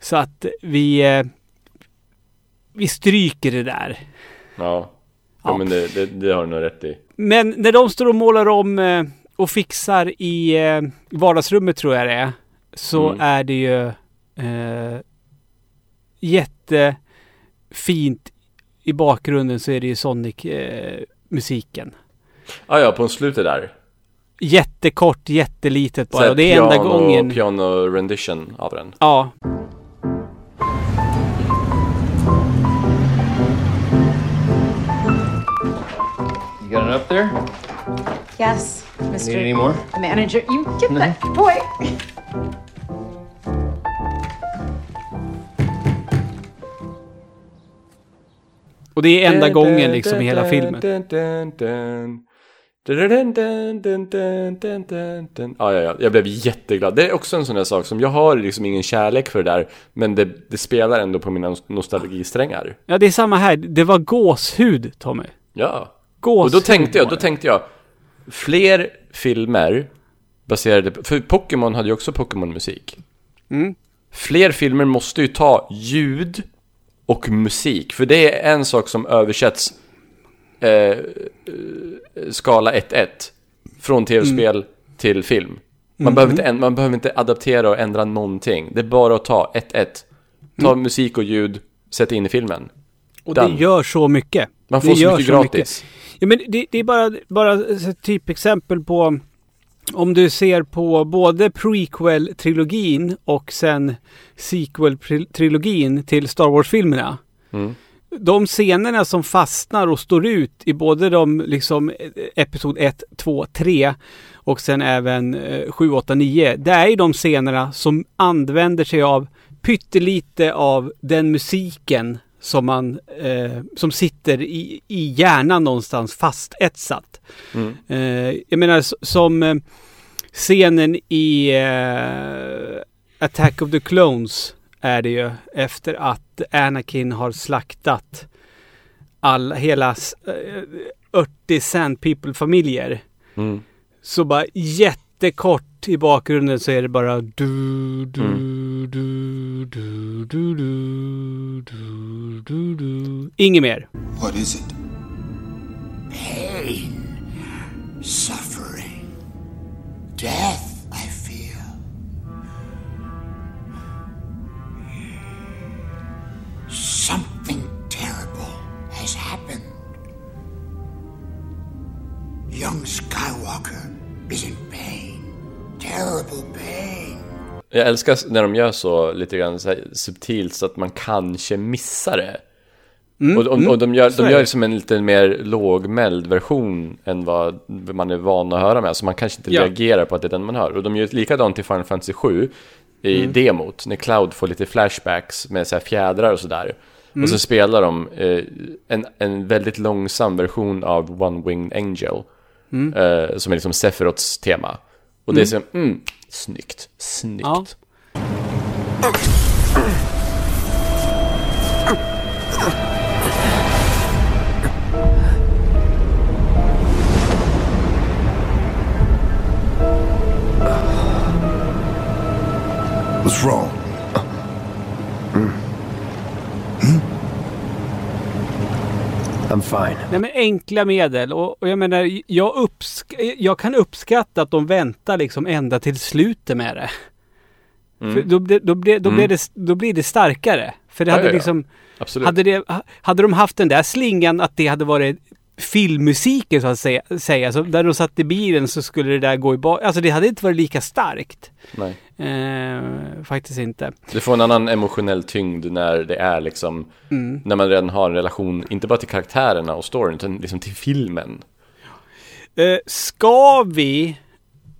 Så att vi, eh, vi stryker det där. Ja, ja. Ja. men det, det, det har du nog rätt i. Men när de står och målar om eh, och fixar i eh, vardagsrummet tror jag det är. Så Mm. är det ju eh, jättefint. I bakgrunden så är det ju Sonic-musiken. Ah, ja, på slutet där. Jättekort, jättelitet Så bara. Och det är enda piano, gången. Piano rendition av den. Ja. You got it up there? Yes, Need any Mr. more? Manager. You get that boy. Och det är enda gången liksom i hela filmen. Ja, ja, ja. Jag blev jätteglad. Det är också en sån där sak som jag har liksom ingen kärlek för det där. Men det, det spelar ändå på mina nostalgisträngar. Ja, det är samma här. Det var gåshud, Tommy. Ja. Och då tänkte jag, då tänkte jag, fler filmer baserade på, för Pokémon hade ju också Pokémon-musik. Mm. Fler filmer måste ju ta ljud och musik, för det är en sak som översätts eh, skala 1-1 från tv-spel till film. Man, behöver inte, man behöver inte adaptera och ändra någonting. Det är bara att ta 1-1. Ta musik och ljud, sätt in i filmen. Och Done. det gör så mycket. Man Det får så gör mycket gratis. Ja, men det, det är bara, bara ett typexempel på om du ser på både prequel-trilogin och sen sequel-trilogin till Star Wars-filmerna. Mm. De scenerna som fastnar och står ut i både de liksom Episod 1, 2, 3 och sen även eh, 7, 8, 9. Det är ju de scenerna som använder sig av pyttelite av den musiken som man eh, som sitter i, i hjärnan någonstans fastetsat. Mm. Eh, jag menar som eh, scenen i eh, Attack of the Clones är det ju efter att Anakin har slaktat alla, hela s- eh, 80 Sand People-familjer. Mm. Så bara jättekort i bakgrunden så är det bara du, du, Mm. du, du, du, du, du, du, du. Inget mer. What is it? Pain, suffering, death, I feel. Something terrible has happened. Young Skywalker is in pain. Terrible pain. Jag älskar när de gör så lite grann så subtilt så att man kanske missar det. och, och, och de gör, de gör det. det som en lite mer lågmäld version än vad man är van att höra med. Så man kanske inte Ja. reagerar på att det är den man hör. Och de gör likadant i Final Fantasy 7 i Mm. demot. När Cloud får lite flashbacks med så fjädrar och sådär. Mm. Och så spelar de eh, en, en väldigt långsam version av One Winged Angel. Mm. Eh, som är liksom Sephiroths tema. Och det är så, mm, snyggt, snyggt. Ja. What's wrong? I'm fine. Nej men enkla medel och, och jag menar jag, uppsk- jag kan uppskatta att de väntar liksom ända till slutet med det. För då, blir- då, blir- då, blir det, då blir det starkare. För det Ja, hade ja, ja. liksom Absolut. hade, det, hade de haft den där slingan att det hade varit filmmusiken så att säga, säga så där de satt i bilen så skulle det där gå i bak. Alltså det hade inte varit lika starkt. Nej. Eh, faktiskt inte. Det får en annan emotionell tyngd när det är liksom, när man redan har en relation, inte bara till karaktärerna och storyn, utan liksom till filmen. Eh, ska vi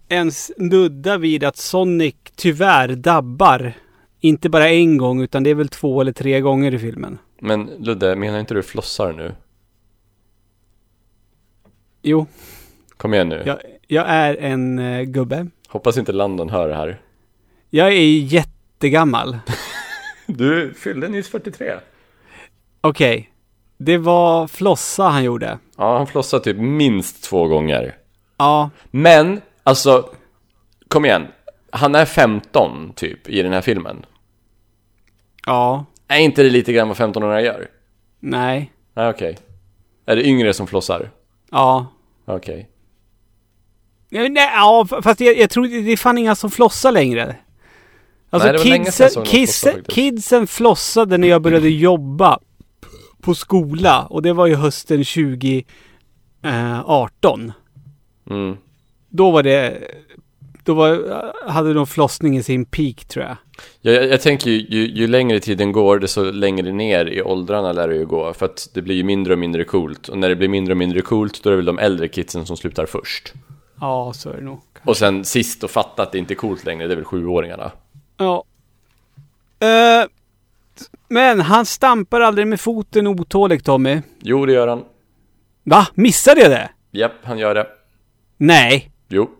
ens nudda vid att Sonic tyvärr dabbar? Inte bara en gång utan det är väl två eller tre gånger i filmen. Men Ludde, menar inte du flossar nu? Jo, Kom igen nu. jag, jag är en eh, gubbe. Hoppas inte Landon hör det här. Jag är jättegammal. Du fyllde nyss 43. Okej. Det var flossa han gjorde. Ja, han flossar typ minst två gånger. Ja, Men, alltså, kom igen. Han är 15 typ i den här filmen. ja, Är inte det lite grann vad 15-åringar gör? nej, Nej, okej. Är det yngre som flossar? ja. Okej. Nej, nej, ja, fast jag, jag tror det är fan inga som flossar längre. Alltså Nej, kidsen, kidsen, kidsen flossade när jag började jobba på skola. Och det var ju hösten 2018. Mm. Då var det... Då var, hade de flossning i sin peak tror jag. Jag, jag, jag tänker ju, ju, ju längre tiden går, desto längre ner i åldrarna lär det ju gå. För att det blir ju mindre och mindre coolt. Och när det blir mindre och mindre coolt, då är det väl de äldre kidsen som slutar först. Ja, så är det nog. Och sen sist och fatta att det inte är coolt längre, det är väl sjuåringarna. Ja. Eh, men han stampar aldrig med foten otålig Tommy. Jo, det gör han. Va? Missade jag det? Japp, han gör det. Nej. Jo.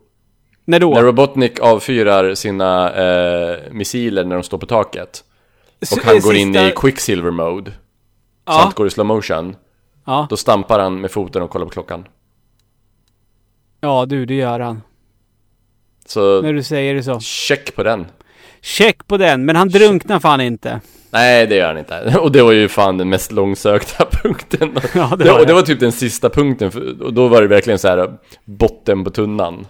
När då? När Robotnik avfyrar sina eh, missiler när de står på taket. Och han går in i Quicksilver mode. Så Ja. allt går i slow motion. Ja. Då stampar han med foten och kollar på klockan. Ja du, det gör han. Så När du säger det så. check på den. Check på den, men han drunknar fan inte. Nej, det gör han inte. Och det var ju fan den mest långsökta punkten. Ja, det det, var och det det. var typ den sista punkten, och då var det verkligen så här botten på tunnan.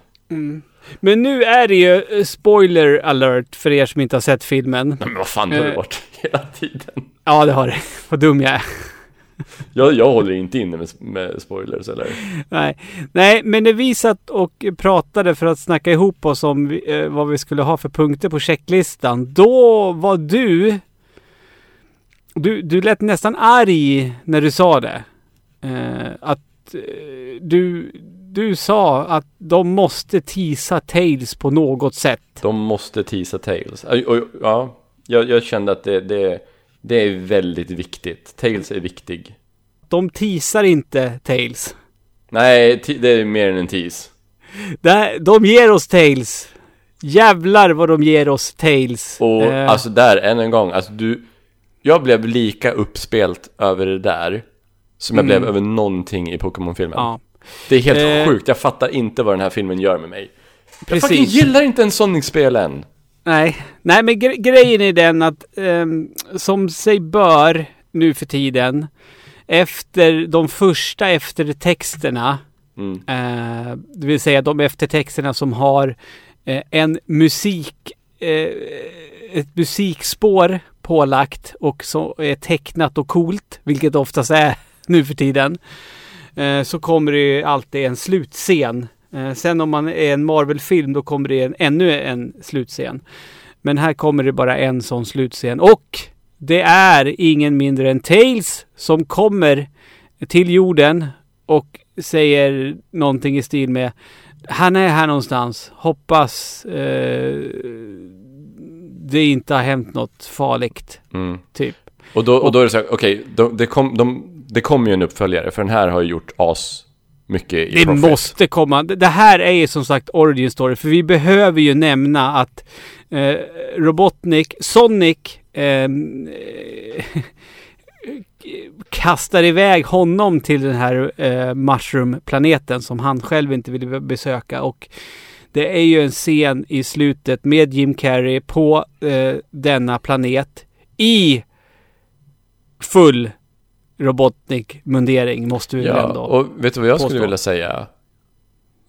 Men nu är det ju eh, spoiler alert för er som inte har sett filmen. Nej, men vad fan, har det Eh. varit hela tiden. Ja, det har det. Vad dum jag är. Jag, jag håller inte inne med, med spoilers eller? Nej. Nej, men när vi satt och pratade för att snacka ihop oss om eh, vad vi skulle ha för punkter på checklistan. Då var du... Du, du lät nästan arg när du sa det. Eh, att du, du sa att de måste tisa Tails på något sätt. De måste teasa Tails. Ja, jag, jag kände att det, det, det är väldigt viktigt. Tails är viktig. De tisar inte Tails. Nej, det är mer än en. Det- De ger oss Tails. Jävlar vad de ger oss Tails. Och Eh, alltså där, än en gång, alltså du Jag blev lika uppspelt över det där Som jag Mm. blev över någonting i Pokémon-filmen Ja. Det är helt Eh. sjukt, jag fattar inte vad den här filmen gör med mig Jag Precis. fucking gillar inte en Sonic-spel än Nej, nej men gre- grejen är den att ehm, som sig bör nu för tiden efter de första eftertexterna mm. eh, det vill säga de eftertexterna som har eh, en musik eh, ett musikspår pålagt och så är tecknat och coolt, vilket oftast är nu för tiden. Eh, så kommer det alltid en slutscen. Eh, sen om man är en Marvel-film då kommer det en, ännu en slutscen. Men här kommer det bara en sån slutscen. Och det är ingen mindre än Tails som kommer till jorden och säger någonting i stil med Han är här någonstans. Hoppas eh, det inte har hänt något farligt. Mm. Typ. Och då, och då är det så här, okej, de, det, kom, de, det kommer ju en uppföljare För den här har ju gjort as mycket i Det profit. måste komma. Det här är ju som sagt origin story. För vi behöver ju nämna att eh, Robotnik, Sonic eh, kastar iväg honom till den här eh, Mushroom-planeten som han själv inte ville besöka. Och det är ju en scen i slutet med Jim Carrey på eh, denna planet i full Robotnik-mundering måste vi väl Ja, ändå och vet du vad jag skulle påstå. vilja säga?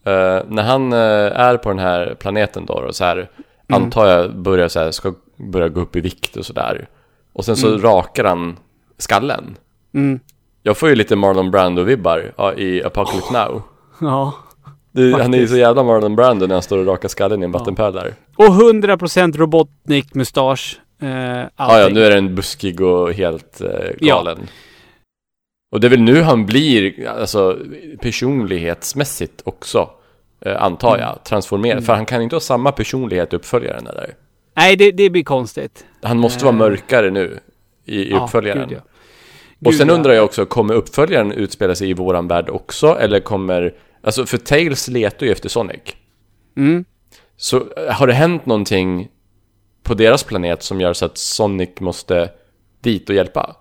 Eh, när han eh, är på den här planeten då och så här, Mm. antar jag börjar så här, ska börja gå upp i vikt och sådär. Och sen så Mm. rakar han skallen. Mm. Jag får ju lite Marlon Brando-vibbar ja, i Apocalypse Now. Ja. Det, han är ju så jävla Marlon Brando när han står och rakar skallen i en vattenpöl där. Och 100% Robotnik-mustasch. Eh, Ja, ja, allting. nu är den buskig och helt eh, Ja. Och det är väl nu han blir, alltså personlighetsmässigt också, eh, antar jag, transformerad. Mm. För han kan inte ha samma personlighet i uppföljaren där. Nej, det, det blir konstigt. Han måste Eh. vara mörkare nu i, i Ja, uppföljaren. gud, ja. Och Gud, sen ja. undrar jag också, kommer uppföljaren utspela sig i våran värld också? Eller kommer, alltså för Tails letar ju efter Sonic. Mm. Så eh, har det hänt någonting på deras planet som gör så att Sonic måste dit och hjälpa?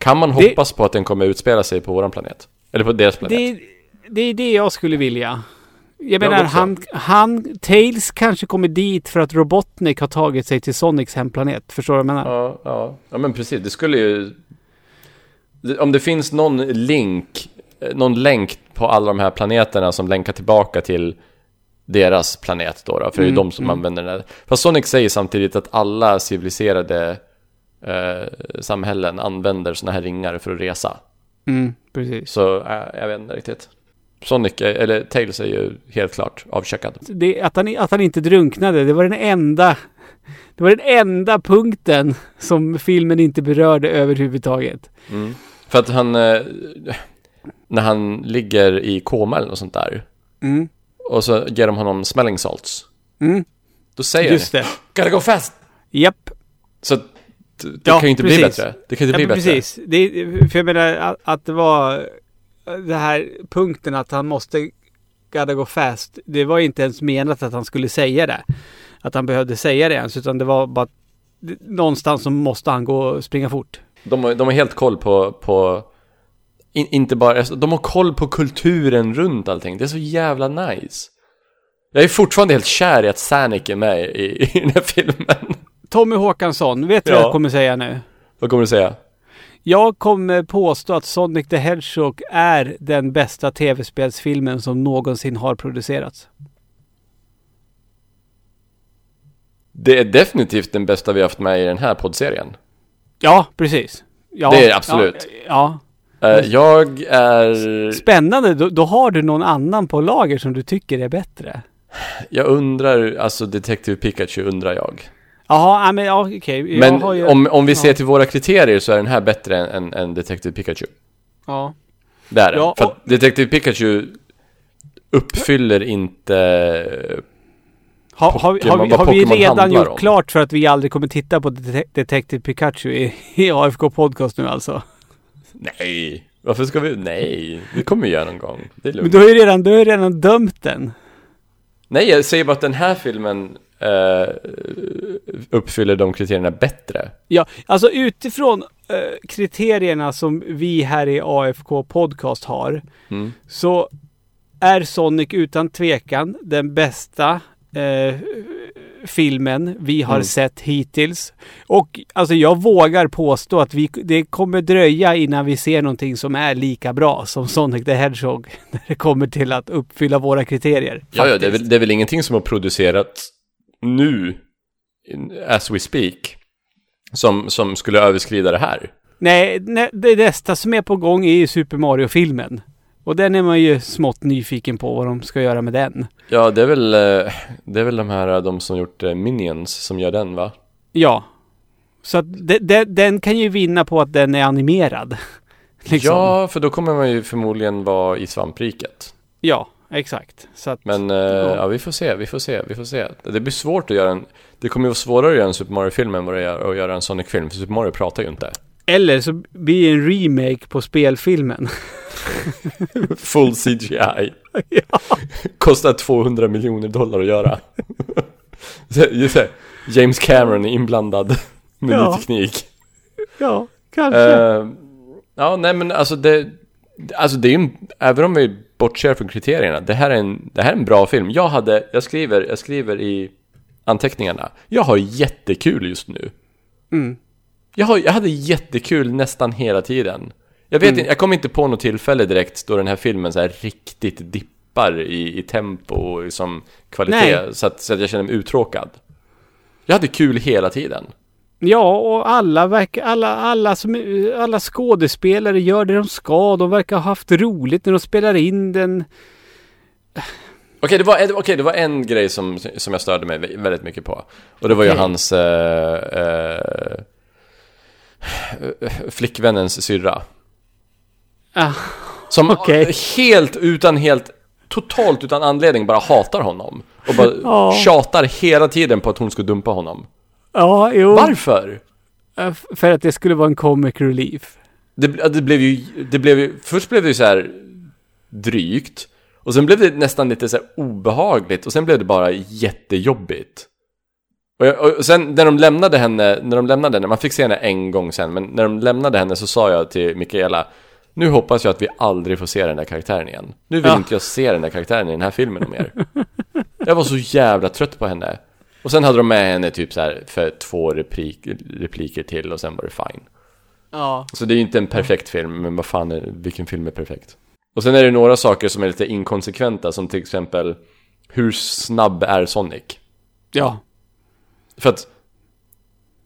Kan man Det- hoppas på att den kommer utspela sig på våran planet? Eller på deras planet? Det, det är det jag skulle vilja. Jag menar, han, han, Tails kanske kommer dit för att Robotnik har tagit sig till Sonics hemplanet. Förstår du vad jag menar? Ja, ja. ja, men precis. Det skulle ju... Om det finns någon link, eh, någon länk på alla de här planeterna som länkar tillbaka till deras planet då, då för det är ju Mm, de som mm. använder den. Fast Sonic säger samtidigt att alla civiliserade eh, samhällen använder såna här ringar för att resa. Mm, precis. Så äh, jag vet inte riktigt. Sonic, eller Tails är ju helt klart avcheckad. Det, att, han, att han inte drunknade, det var den enda... Det var den enda punkten som filmen inte berörde överhuvudtaget. Mm. För att han, eh, när han ligger i koma eller något sånt där, Mm. och så ger de honom smelling salts, Mm. då säger Just han det. Gotta go fast! Japp. Så att det det kan ju inte bli bättre. Det kan inte ja, bli bättre. Precis. För jag menar att, att det var det här punkten att han måste gotta go fast. Det var inte ens menat att han skulle säga det. Att han behövde säga det ens. Utan det var bara någonstans så måste han gå och springa fort. De, de har helt koll på, på In, inte bara, alltså, de har koll på kulturen runt allting. Det är så jävla nice. Jag är fortfarande helt kär i att Sanic är med i, i den här filmen. Tommy Håkansson, vet du Ja. vad jag kommer säga nu? Vad kommer du säga? Jag kommer påstå att Sonic the Hedgehog är den bästa tv-spelsfilmen som någonsin har producerats. Det är definitivt den bästa vi haft med i den här poddserien. Ja, precis. Ja, Det är absolut. Ja. Eh, jag är... ja. Spännande, då, då har du någon annan på lager som du tycker är bättre. Jag undrar, alltså Detective Pikachu undrar jag. Jaha, ja, men ja, okej. Jag Men ju- om, om vi ser ja. till våra kriterier så är den här bättre än, än, än Detective Pikachu. Ja. Det är den. Ja, För och- att Detective Pikachu uppfyller inte... Har, har, vi- har, vi, har vi redan gjort om. klart för att vi aldrig kommer titta på Det- Detective Pikachu i, i AFK Podcast nu alltså? Nej! Varför ska vi... Nej! Det kommer vi göra någon gång. Det är Men lugnt. du har ju redan, du har ju redan dömt den. Nej, jag säger bara att den här filmen eh, uppfyller de kriterierna bättre. Ja, alltså utifrån eh, kriterierna som vi här i AFK Podcast har Mm. så är Sonic utan tvekan den bästa eh, filmen vi har Mm. sett hittills. Och alltså jag vågar påstå att vi, det kommer dröja innan vi ser någonting som är lika bra som Sonic the Hedgehog när det kommer till att uppfylla våra kriterier. Ja, ja det, är väl, det är väl ingenting som har producerats nu, as we speak, som, som skulle överskrida det här. Nej, nej, det nästa som är på gång är ju Super Mario-filmen. Och den är man ju smått nyfiken på vad de ska göra med den. Ja, det är väl, eh, det är väl de här, de som gjort eh, Minions som gör den va? Ja. Så att de, de, den kan ju vinna på att den är animerad. liksom. Ja, för då kommer man ju förmodligen vara i svampriket. Ja, exakt. Så att, Men eh, ja. vi får se, vi får se, vi får se. Det blir svårt att göra en, det kommer ju vara svårare att göra en Super Mario-film än vad det är att göra en Sonic-film, för Super Mario pratar ju inte. Eller så blir det en remake på spelfilmen. Full CGI. Kostar 200 miljoner dollar att göra. Just det, James Cameron är inblandad med Ja. ny teknik. ja, kanske. Eh, ja, nej men alltså det, alltså det är ju, en- även om vi bortser från kriterierna, det här är en, det här är en bra film. Jag hade, jag skriver, jag skriver i anteckningarna, jag har jättekul just nu. Mm. Jag, har, jag hade jättekul nästan hela tiden. Jag vet inte, jag kom inte på något tillfälle direkt då den här filmen så här riktigt dippar i, i tempo och liksom kvalitet så att, så att jag känner mig uttråkad. Jag hade kul hela tiden. Ja, och alla verkar, alla, alla, som, alla skådespelare gör det de ska. De verkar ha haft roligt när de spelar in den. Okej, det, var, en- okej, det var en grej som, som jag störde mig vä- väldigt mycket på. Och det var ju Okej. hans eh, eh, flickvännens syrra. Ah, Som Okej. helt utan, helt, totalt utan anledning bara hatar honom. Och bara Ja. tjatar hela tiden på att hon ska dumpa honom. Ja, jo. Varför? För att det skulle vara en comic relief. Det, det blev ju, det blev ju, först blev det ju så här drygt. Och sen blev det nästan lite så här obehagligt. Och sen blev det bara jättejobbigt. Och, jag, och sen när de lämnade henne, när de lämnade henne, man fick se henne en gång sen. Men när de lämnade henne så sa jag till Mikaela. Nu hoppas jag att vi aldrig får se den där karaktären igen. Nu vill Ja. inte jag se den där karaktären i den här filmen mer. jag var så jävla trött på henne. Och sen hade de med henne typ så här för två replik, repliker till och sen var det fine. Ja. Så det är ju inte en perfekt film, men vad fan är, vilken film är perfekt? Och sen är det några saker som är lite inkonsekventa, som till exempel hur snabb är Sonic? Ja. För att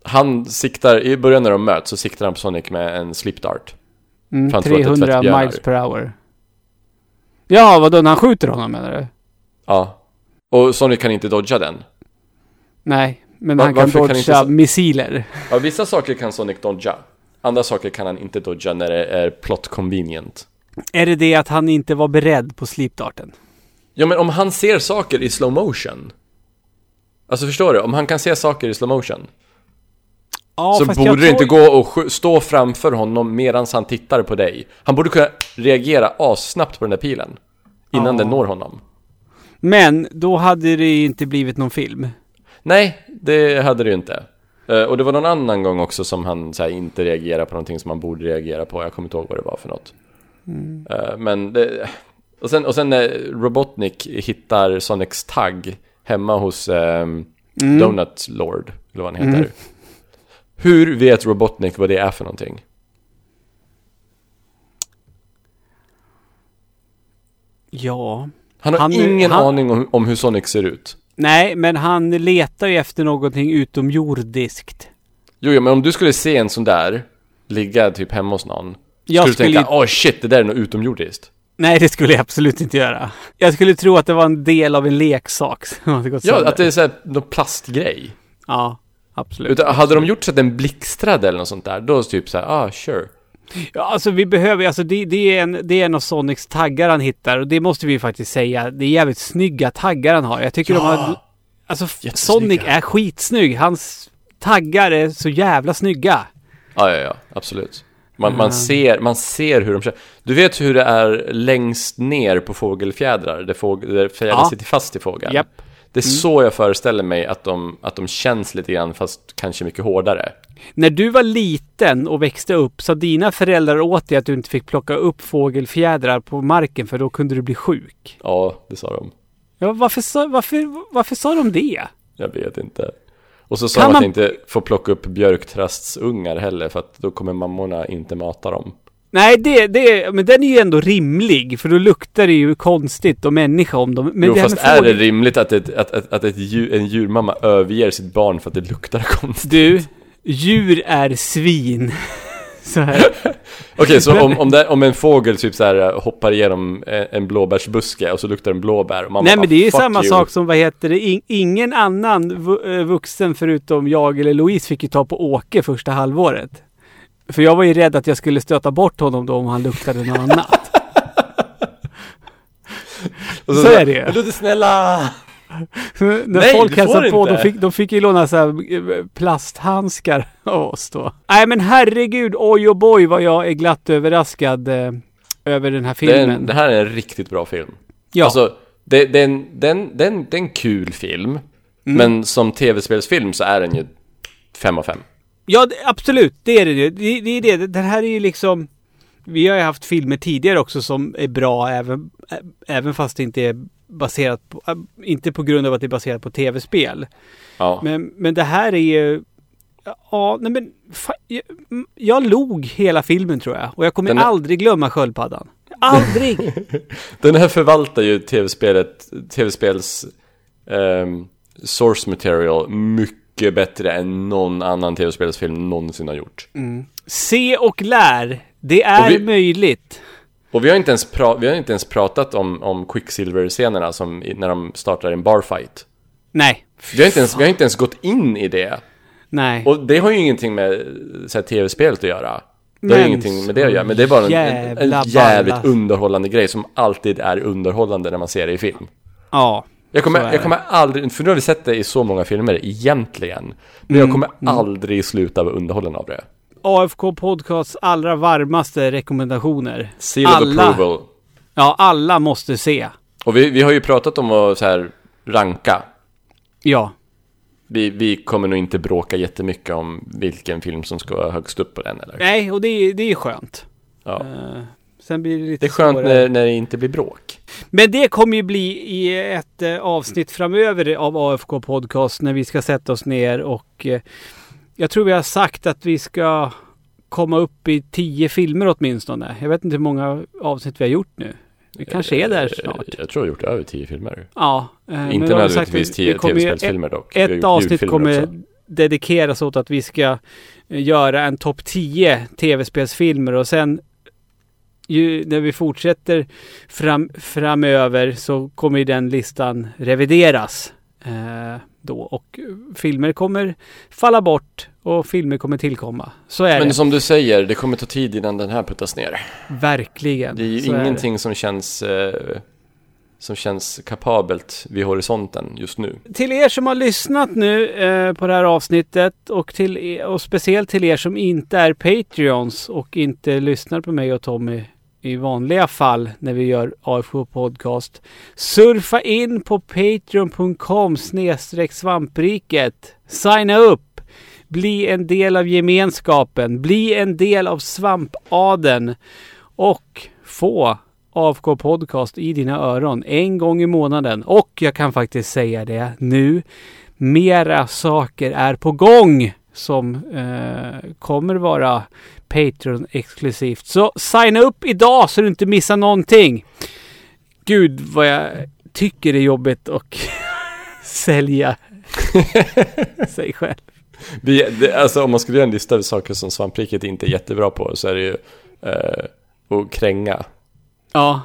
han siktar, i början när de möts så siktar han på Sonic med en slip dart. Mm, För han tror att det är 300 tvättbjörnar. miles per hour. Ja, vadå? När han skjuter honom menar du? Ja. Och Sonic kan inte dodga den. Nej, men Va- han kan kan dodga så- missiler. Ja, vissa saker kan Sonic dodga. Andra saker kan han inte dodga när det är plot convenient. Är det det att han inte var beredd på slipdarten? Ja, men om han ser saker i slow motion. Alltså förstår du? Om han kan se saker i slow motion. Ja, så borde det inte gå och stå framför honom medan han tittar på dig. Han borde kunna reagera assnabbt på den där pilen. Innan Ja. den når honom. Men då hade det inte blivit någon film. Nej, det hade det ju inte. Eh, och det var någon annan gång också som han här, inte reagerade på någonting som han borde reagera på. Jag kommer inte ihåg vad det var för något. Mm. Eh, men det, och, sen, och sen när Robotnik hittar Sonics tagg hemma hos ehm, Mm. Donut Lord, eller vad han heter. Mm. Hur vet Robotnik vad det är för någonting? Ja. Han har Han- ingen han- aning om, om hur Sonic ser ut. Nej, men han letar ju efter någonting utomjordiskt. Jo, jo, men om du skulle se en sån där ligga typ hemma hos någon. Jag skulle du skulle tänka, åh shit, det där är något utomjordiskt. Nej, det skulle jag absolut inte göra. Jag skulle tro att det var en del av en leksak som hade gått Ja, sönder. att det är såhär, någon plastgrej. Ja, absolut. Utan, hade de gjort så att den blixtrade eller något sånt där, då typ såhär, ah, sure. Ja, alltså vi behöver, alltså det, det, är en, det är en av Sonics taggar han hittar och det måste vi faktiskt säga. Det är jävligt snygga taggar han har. Jag tycker Ja. de har... Alltså. Sonic är skitsnygg. Hans taggar är så jävla snygga. Ja, ja, ja, absolut. Man, man, Mm. ser, man ser hur de kör. Du vet hur det är längst ner på fågelfjädrar, där, där fjädern Ja. sitter fast i fågeln. Japp. Det är så jag föreställer mig att de, att de känns lite grann, fast kanske mycket hårdare. När du var liten och växte upp sa dina föräldrar åt dig att du inte fick plocka upp fågelfjädrar på marken för då kunde du bli sjuk. Ja, det sa de. Ja, varför sa, varför, varför sa de det? Jag vet inte. Och så sa Kan de att man- inte får plocka upp björktrastsungar heller, för att då kommer mammorna inte mata dem. Nej, det, det, men den är ju ändå rimlig för då luktar det ju konstigt och människa om dem. Men jo, det fast är det rimligt att, ett, att, att, att ett djur, en djurmamma överger sitt barn för att det luktar konstigt? Du, djur är svin. Så här. Okej, så om, om, det, om en fågel typ så här hoppar igenom en, en blåbärsbuske och så luktar den blåbär och mamma Nej bara, men det är ju "Fuck samma you." sak som, vad heter det, In, ingen annan eh, vuxen förutom jag eller Louise fick ju ta på Åke första halvåret. För jag var ju rädd att jag skulle stöta bort honom då om han luktade något annat. Och så är det ju. "Men Du snälla! När Nej, folk hälsade på, de fick, de fick ju låna så här eh, plasthandskar av oss då. Nej men herregud, oj och boy vad jag är glatt överraskad eh, över den här filmen. en, det här är en riktigt bra film. Ja. Alltså, det, det, är en, den, den, det är en kul film. Mm. Men som tv-spelsfilm så är den ju fem av fem. Ja, absolut. Det är det ju. Det, det är det. Det här är ju liksom... Vi har ju haft filmer tidigare också som är bra även, även fast det inte är baserat på... Inte på grund av att det är baserat på tv-spel. Ja. Men, men det här är ju... Ja, nej men... Jag, jag log hela filmen tror jag. Och jag kommer Den är- aldrig glömma sköldpaddan. Aldrig! Den här förvaltar ju tv-spelet, tv-spels ehm, source material mycket bättre än någon annan tv-spelsfilm någonsin har gjort. Se och lär. Det är Och vi- möjligt. Och vi har inte ens, pra- vi har inte ens pratat om, om Quicksilver-scenerna som när de startar en barfight. Nej. Vi har, inte ens, vi har inte ens gått in i det. Nej. Och det har ju ingenting med tv-spelet att göra. Det har Men ju ingenting med det att göra, men det är bara en, en, en jävligt balla. underhållande grej som alltid är underhållande när man ser det i film. Ja. Jag kommer, jag kommer aldrig, för nu har vi sett det i så många filmer egentligen. Men jag Mm, kommer mm. aldrig sluta vara underhållen av det. AFK Podcasts allra varmaste rekommendationer. Seal of alla, approval. Ja, alla måste se. Och vi, vi har ju pratat om att så här ranka. Ja. Vi, vi kommer nog inte bråka jättemycket om vilken film som ska högst upp på den eller? Nej, och det, är- det är skönt. Ja. Eh, sen blir det lite Det är skönt svårare. när, när det inte blir bråk. Men det kommer ju bli i ett eh, avsnitt framöver av AFK Podcast när vi ska sätta oss ner och eh, jag tror vi har sagt att vi ska komma upp i tio filmer åtminstone. Jag vet inte hur många avsnitt vi har gjort nu. Vi kanske är där snart. Eh, Jag tror jag har gjort över tio filmer. Ja. eh, Inte nödvändigtvis tio tv-spelsfilmer dock. Ett avsnitt kommer också. dedikeras åt att vi ska göra en topp 10 tv-spelsfilmer och sen ju, när vi fortsätter fram, framöver så kommer den listan revideras. Eh, då och filmer kommer falla bort och filmer kommer tillkomma. Så är Men det. som du säger, det kommer ta tid innan den här puttas ner. Verkligen. Det är ju Så är ingenting som känns eh, som känns kapabelt vid horisonten just nu. Till er som har lyssnat nu eh, på det här avsnittet och, till och speciellt till er som inte är Patreons och inte lyssnar på mig och Tommy i vanliga fall när vi gör AFK Podcast. Surfa in på patreon.com svampriket. Signa upp. Bli en del av gemenskapen. Bli en del av svampaden. och få AFK Podcast i dina öron en gång i månaden. Och jag kan faktiskt säga det nu. Mera saker är på gång som eh, kommer vara Patreon exklusivt. Så signa upp idag så du inte missar någonting. Gud vad jag tycker det är jobbigt att sälja sig själv. Vi, det, alltså om man skulle göra en lista över saker som svampriket inte är jättebra på så är det ju eh, att kränga. Ja.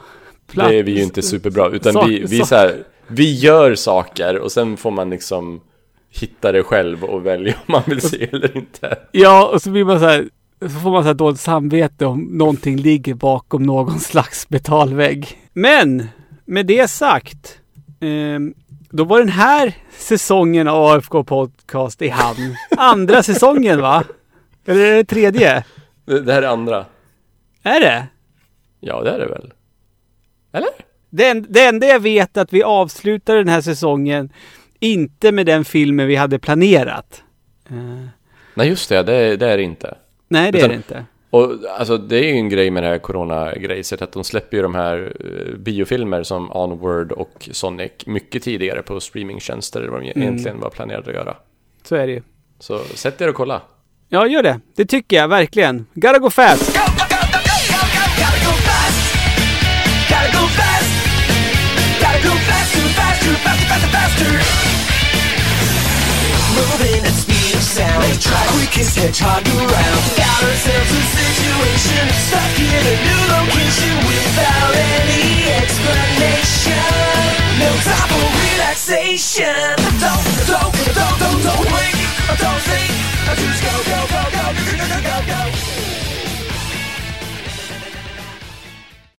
Det är vi ju inte superbra. Utan Sak- vi, vi, sak- så här, vi gör saker och sen får man liksom hitta det själv och välja om man vill se eller inte. Ja, och så blir man så här, så får man så här dåligt samvete om någonting ligger bakom någon slags betalvägg. Men med det sagt, ehm, då var den här säsongen av AFK Podcast i hamn. Andra säsongen va? Eller är det tredje? Det, det här är andra. Är det? Ja, det är det väl? Eller? Det, det enda jag vet är att vi avslutar den här säsongen inte med den filmen vi hade planerat. Eh, Nej, just det. Det, det är det inte. nej, det Utan- är det inte. Och alltså det är ju en grej med det här corona-grejset att de släpper ju de här eh, biofilmer som Onward och Sonic mycket tidigare på streamingtjänster än vad de Mm. egentligen var planerade att göra. Så är det ju. Så sätt er och kolla. Ja, gör det. Det tycker jag verkligen. Gotta go fast! Gotta go fast. Gotta go fast. Gotta go faster, faster, faster, faster, faster. Moving at speed of sound. Let's try quickest hedgehog around. Got ourselves a situation. Stuck in a new location without any explanation. No time for relaxation. Don't, don't, don't, don't, don't blink. Don't think. Just go, go, go, go, go, go, go, go.